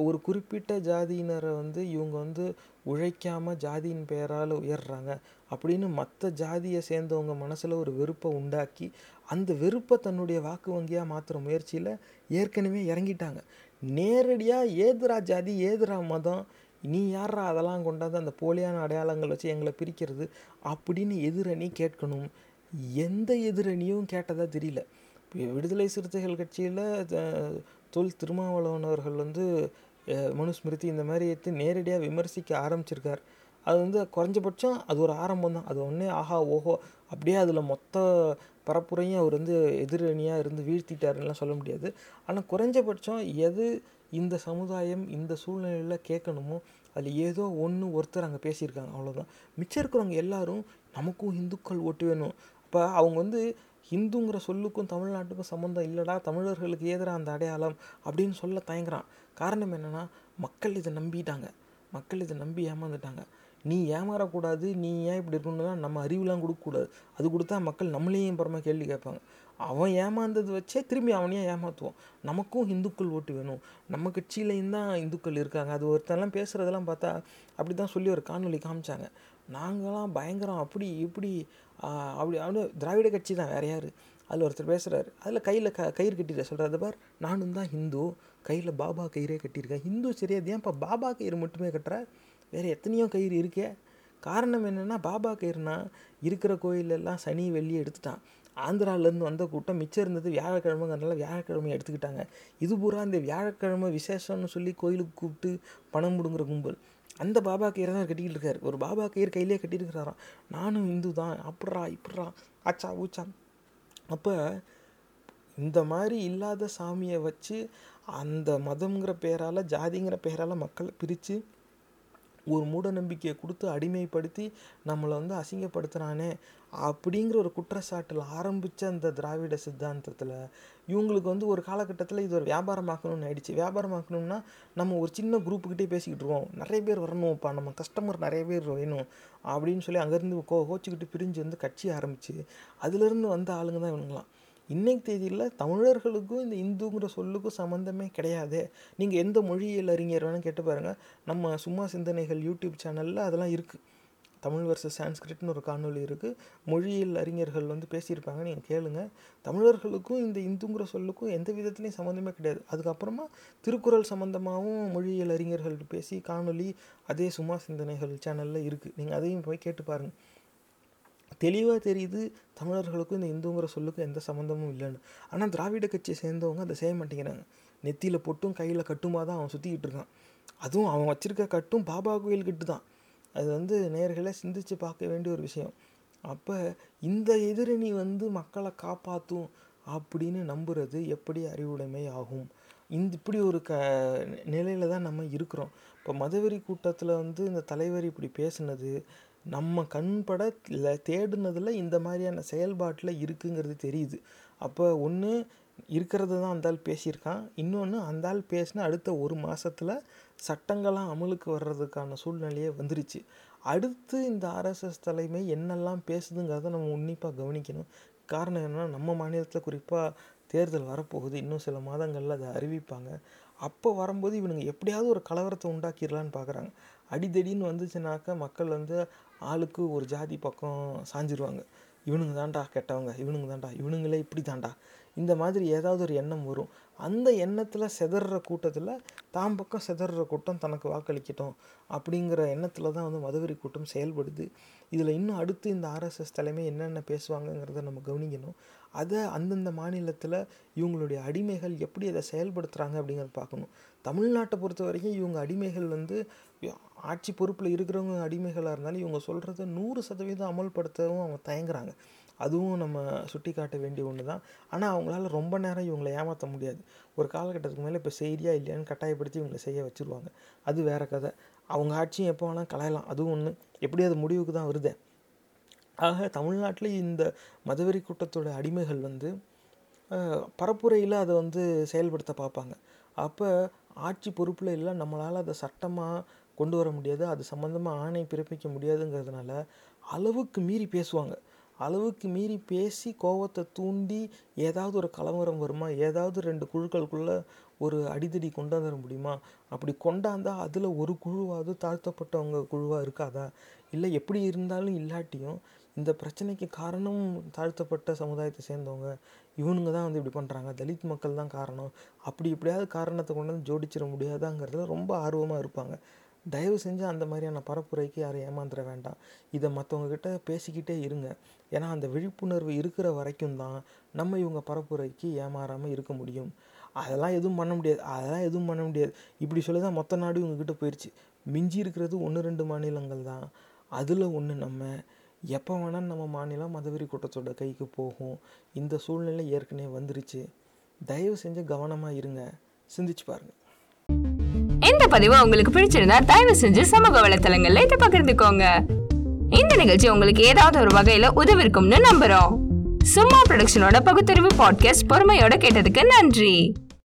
ஒரு குறிப்பிட்ட ஜாதியினரை வந்து இவங்க வந்து உழைக்காமல் ஜாதியின் பெயரால் உயர்றாங்க அப்படின்னு மற்ற ஜாதியை சேர்ந்தவங்க மனசில் ஒரு வெறுப்பை உண்டாக்கி அந்த வெறுப்பை தன்னுடைய வாக்கு வங்கியாக மாற்றுற முயற்சியில் ஏற்கனவே இறங்கிட்டாங்க. நேரடியாக ஏதுரா ஜாதி ஏதுரா மதம் நீ யாரா அதெல்லாம் கொண்டாந்து அந்த போலியான அடையாளங்கள் வச்சு எங்களை பிரிக்கிறது அப்படின்னு எதிரணி கேட்கணும். எந்த எதிரணியும் கேட்டதா தெரியல. விடுதலை சிறுத்தைகள் கட்சியில் தொல் திருமாவளவன் அவர்கள் வந்து மனுஸ்மிருதி இந்த மாதிரி எடுத்து நேரடியாக விமர்சிக்க ஆரம்பிச்சிருக்கார். அது வந்து குறைஞ்சபட்சம் அது ஒரு ஆரம்பம் தான் அது ஒன்றே ஆஹா ஓஹோ அப்படியே அதில் மொத்த பரப்புரையும் அவர் வந்து எதிரணியாக இருந்து வீழ்த்திட்டாருலாம் சொல்ல முடியாது. ஆனால் குறைஞ்சபட்சம் எது இந்த சமுதாயம் இந்த சூழ்நிலையில் கேட்கணுமோ அதில் ஏதோ ஒன்று ஒருத்தர் அங்கே பேசியிருக்காங்க. அவ்வளோதான் மிச்சம் இருக்கிறவங்க எல்லாரும் நமக்கும் இந்துக்கள் ஓட்டு வேணும். அப்போ அவங்க வந்து ஹிந்துங்கிற சொல்லுக்கும் தமிழ்நாட்டுக்கும் சம்மந்தம் இல்லைடா தமிழர்களுக்கு எதிராக அந்த அடையாளம் அப்படின்னு சொல்ல தயங்குறான். காரணம் என்னென்னா மக்கள் இதை நம்பிட்டாங்க. மக்கள் இதை நம்பி ஏமாந்துட்டாங்க நீ ஏமாறக்கூடாது நீ ஏன் இப்படி இருக்கணும்னா நம்ம அறிவுலாம் கொடுக்கக்கூடாது. அது கொடுத்தா மக்கள் நம்மளையும் அப்புறமா கேள்வி கேட்பாங்க. அவன் ஏமாந்தது வச்சே திரும்பி அவனையே ஏமாற்றுவோம் நமக்கும் இந்துக்கள் ஓட்டு வேணும். நம்ம கட்சியிலையும் தான் இந்துக்கள் இருக்காங்க. அது ஒருத்தன்லாம் பேசுகிறதெல்லாம் பார்த்தா அப்படி தான் சொல்லி ஒரு காணொலி காமிச்சாங்க. நாங்களாம் பயங்கரம். அப்படி இப்படி அப்படி அப்படி திராவிட கட்சி தான். வேற யார்? அதில் ஒருத்தர் பேசுகிறாரு அதில் கையில் க கயிறு கட்டிட்டு சொல்கிறாரு பார் நானும் தான் ஹிந்து கையில் பாபா கயிறே கட்டியிருக்கேன். ஹிந்து சரியாது ஏன்ப்பா பாபா கயிறு மட்டுமே கட்டுற? வேறு எத்தனையோ கயிறு இருக்கே. காரணம் என்னென்னா பாபா கயிறுனா இருக்கிற கோயிலெல்லாம் சனி வெள்ளி எடுத்துட்டான். ஆந்திராவிலேருந்து வந்த கூட்டம் மிச்சம் இருந்தது வியாழக்கிழமைங்கிறதுனால வியாழக்கிழமை எடுத்துக்கிட்டாங்க. இது பூரா இந்த வியாழக்கிழமை விசேஷம்னு சொல்லி கோயிலுக்கு கூப்பிட்டு பணம் முடுங்குற கும்பல். அந்த பாபா கயிறை தான் கட்டிக்கிட்டு இருக்காரு. ஒரு பாபா கயிறு கையிலே கட்டியிருக்கிறாராம். நானும் இந்து தான். அப்படிறா இப்படிறா ஆச்சா ஊச்சா. அப்போ இந்த மாதிரி இல்லாத சாமியை வச்சு அந்த மதம்ங்கிற பேரால் ஜாதிங்கிற பேரால் மக்களை பிரித்து ஒரு மூட நம்பிக்கையை கொடுத்து அடிமைப்படுத்தி நம்மளை வந்து அசிங்கப்படுத்துகிறானே அப்படிங்கிற ஒரு குற்றச்சாட்டில் ஆரம்பித்த அந்த திராவிட சித்தாந்தத்தில் இவங்களுக்கு வந்து ஒரு காலகட்டத்தில் இது ஒரு வியாபாரமாக்கணும்னு ஆயிடுச்சு. வியாபாரமாக்கணும்னா நம்ம ஒரு சின்ன குரூப்புக்கிட்டே பேசிக்கிட்டு இருக்கோம் நிறைய பேர் வரணும்ப்பா நம்ம கஸ்டமர் நிறைய பேர் வேணும் அப்படின்னு சொல்லி அங்கேருந்து கோ கோச்சிக்கிட்டு பிரிஞ்சு வந்து கட்சி ஆரம்பிச்சு அதுலேருந்து வந்த ஆளுங்க தான் இவனுங்களாம் இன்னைக்கு தேதியில் தமிழர்களுக்கும் இந்த இந்துங்கிற சொல்லுக்கும் சம்மந்தமே கிடையாது. நீங்கள் எந்த மொழியியல் அறிஞர் வேணால் கேட்டு பாருங்கள் நம்ம சும்மா சிந்தனைகள் யூடியூப் சேனலில் அதெல்லாம் இருக்குது தமிழ் வர்சஸ் சான்ஸ்கிரிட்னு ஒரு காணொளி இருக்குது மொழியியல் அறிஞர்கள் வந்து பேசியிருப்பாங்க. நீங்கள் கேளுங்க. தமிழர்களுக்கும் இந்த இந்துங்கிற சொல்லுக்கும் எந்த விதத்துலையும் சம்மந்தமே கிடையாது. அதுக்கப்புறமா திருக்குறள் சம்மந்தமாகவும் மொழியியல் அறிஞர்கள் பேசி காணொளி அதே சும்மா சிந்தனைகள் சேனலில் இருக்குது நீங்கள் அதையும் போய் கேட்டு பாருங்கள் தெளிவாக தெரியுது தமிழர்களுக்கும் இந்த இந்துங்கிற சொல்லுக்கும் எந்த சம்மந்தமும் இல்லைன்னு. ஆனால் திராவிட கட்சியை சேர்ந்தவங்க அதை செய்ய மாட்டேங்கிறாங்க. நெத்தியில் பொட்டும் கையில் கட்டுமா தான் அவன் சுற்றிக்கிட்டு இருக்கான். அதுவும் அவன் வச்சுருக்க கட்டும் பாபா கோயில் கட்டு தான். அது வந்து நேர்களை சிந்திச்சு பார்க்க வேண்டிய ஒரு விஷயம். அப்போ இந்த எதிரணி வந்து மக்களை காப்பாற்றும் அப்படின்னு நம்புறது எப்படி அறிவுடைமை ஆகும்? இந்த இப்படி ஒரு க நிலையில தான் நம்ம இருக்கிறோம். இப்போ மதவெறி கூட்டத்தில் வந்து இந்த தலைவர் இப்படி பேசுனது நம்ம கண்பட தேடுனதில் இந்த மாதிரியான செயல்பாட்டில் இருக்குங்கிறது தெரியுது. அப்போ ஒன்று இருக்கிறது தான் அந்த ஆள் பேசியிருக்கான். இன்னொன்று அந்த ஆள் பேசின அடுத்த ஒரு மாதத்தில் சட்டங்கள்லாம் அமலுக்கு வர்றதுக்கான சூழ்நிலையே வந்துருச்சு. அடுத்து இந்த ஆர்எஸ்எஸ் தலைமை என்னெல்லாம் பேசுதுங்கிறத நம்ம உன்னிப்பாக கவனிக்கணும். காரணம் என்னன்னா நம்ம மாநிலத்தில் குறிப்பாக தேர்தல் வரப்போகுது. இன்னும் சில மாதங்களில் அதை அறிவிப்பாங்க. அப்போ வரும்போது இவனுங்க எப்படியாவது ஒரு கலவரத்தை உண்டாக்கிடலான்னு பார்க்குறாங்க அடிதடின்னு வந்துச்சுனாக்கா மக்கள் வந்து ஆளுக்கு ஒரு ஜாதி பக்கம் சாஞ்சிருவாங்க. இவனுங்க தான்டா கெட்டவங்க இவனுங்க தான்டா இவனுங்களே இப்படி தான்டா இந்த மாதிரி ஏதாவது ஒரு எண்ணம் வரும். அந்த எண்ணத்தில் செதற கூட்டத்தில் தாம் பக்கம் செதற கூட்டம் தனக்கு வாக்களிக்கட்டும் அப்படிங்கிற எண்ணத்தில் தான் வந்து மதுவரி கூட்டம் செயல்படுது. இதில் இன்னும் அடுத்து இந்த ஆர்எஸ்எஸ் தலைமை என்னென்ன பேசுவாங்கங்கிறத நம்ம கவனிக்கணும். அதை அந்தந்த மாநிலத்தில் இவங்களுடைய அடிமைகள் எப்படி அதை செயல்படுத்துகிறாங்க அப்படிங்கிறத பார்க்கணும். தமிழ்நாட்டை பொறுத்த வரைக்கும் இவங்க அடிமைகள் வந்து ஆட்சி பொறுப்பில் இருக்கிறவங்க அடிமைகளாக இருந்தாலும் இவங்க சொல்கிறத நூறு சதவீதம் அமல்படுத்தவும் அவங்க தயங்குறாங்க. அதுவும் நம்ம சுட்டி காட்ட வேண்டிய ஒன்று தான் ஆனால் அவங்களால ரொம்ப நேரம் இவங்களை ஏமாற்ற முடியாது. ஒரு காலகட்டத்துக்கு மேலே இப்போ செய்தியா இல்லையான்னு கட்டாயப்படுத்தி இவங்களை செய்ய வச்சுருவாங்க. அது வேற கதை. அவங்க ஆட்சியும் எப்போ வேணால் கலையலாம். அதுவும் ஒன்று எப்படி அது முடிவுக்கு தான் வருதே. ஆக தமிழ்நாட்டில் இந்த மதவெறி கூட்டத்தோட அடிமைகள் வந்து பரப்புரையில் அதை வந்து செயல்படுத்த பார்ப்பாங்க. அப்போ ஆட்சி பொறுப்பில் இல்லை நம்மளால் அதை சட்டமாக கொண்டு வர முடியாது. அது சம்மந்தமாக ஆணை பிறப்பிக்க முடியாதுங்கிறதுனால அளவுக்கு மீறி பேசுவாங்க. அளவுக்கு மீறி பேசி கோவத்தை தூண்டி ஏதாவது ஒரு கலவரம் வருமா? ஏதாவது ரெண்டு குழுக்களுக்குள்ளே ஒரு அடிதடி கொண்டாந்துட முடியுமா? அப்படி கொண்டாந்தால் அதில் ஒரு குழுவாவது தாழ்த்தப்பட்டவங்க குழுவாக இருக்காதா? இல்லை எப்படி இருந்தாலும் இல்லாட்டியும் இந்த பிரச்சனைக்கு காரணம் தாழ்த்தப்பட்ட சமுதாயத்தை சேர்ந்தவங்க இவனுங்க தான் வந்து இப்படி பண்ணுறாங்க தலித் மக்கள் தான் காரணம். அப்படி எப்படியாவது காரணத்தை கொண்டு வந்து ஜோடிச்சிட முடியாதாங்கிறதுல ரொம்ப ஆர்வமாக இருப்பாங்க. தயவு செஞ்சு அந்த மாதிரியான பரப்புரைக்கு யாரும் ஏமாந்துட வேண்டாம். இதை மற்றவங்கக்கிட்ட பேசிக்கிட்டே இருங்க. ஏன்னா அந்த விழிப்புணர்வு இருக்கிற வரைக்கும் தான் நம்ம இவங்க பரப்புரைக்கு ஏமாறாமல் இருக்க முடியும். அதெல்லாம் எதுவும் பண்ண முடியாது. அதெல்லாம் எதுவும் பண்ண முடியாது. இப்படி சொல்லி தான் மொத்த நாடு இவங்ககிட்ட போயிடுச்சு மிஞ்சி இருக்கிறது ஒன்று ரெண்டு மாநிலங்கள் தான். அதில் ஒன்று நம்ம எப்போ வேணால் நம்ம மாநிலம் மதவெறி கூட்டத்தோட கைக்கு போகும். இந்த சூழ்நிலை ஏற்கனவே வந்துருச்சு. தயவு செஞ்சு கவனமாக இருங்க. சிந்திச்சு பாருங்கள் இந்த பதிவு உங்களுக்கு பிடிச்சிருந்தா தயவு செஞ்சு சமூக வலைத்தளங்கள்ல இதை பகிர்ந்துக்கோங்க. இந்த நிகழ்ச்சி உங்களுக்கு ஏதாவது ஒரு வகையில உதவிருக்கும்னு நம்புறோம். சும்மா ப்ரொடக்ஷனோட பகுத்தறிவு பாட்காஸ்ட் பொறுமையோட கேட்டதுக்கு நன்றி.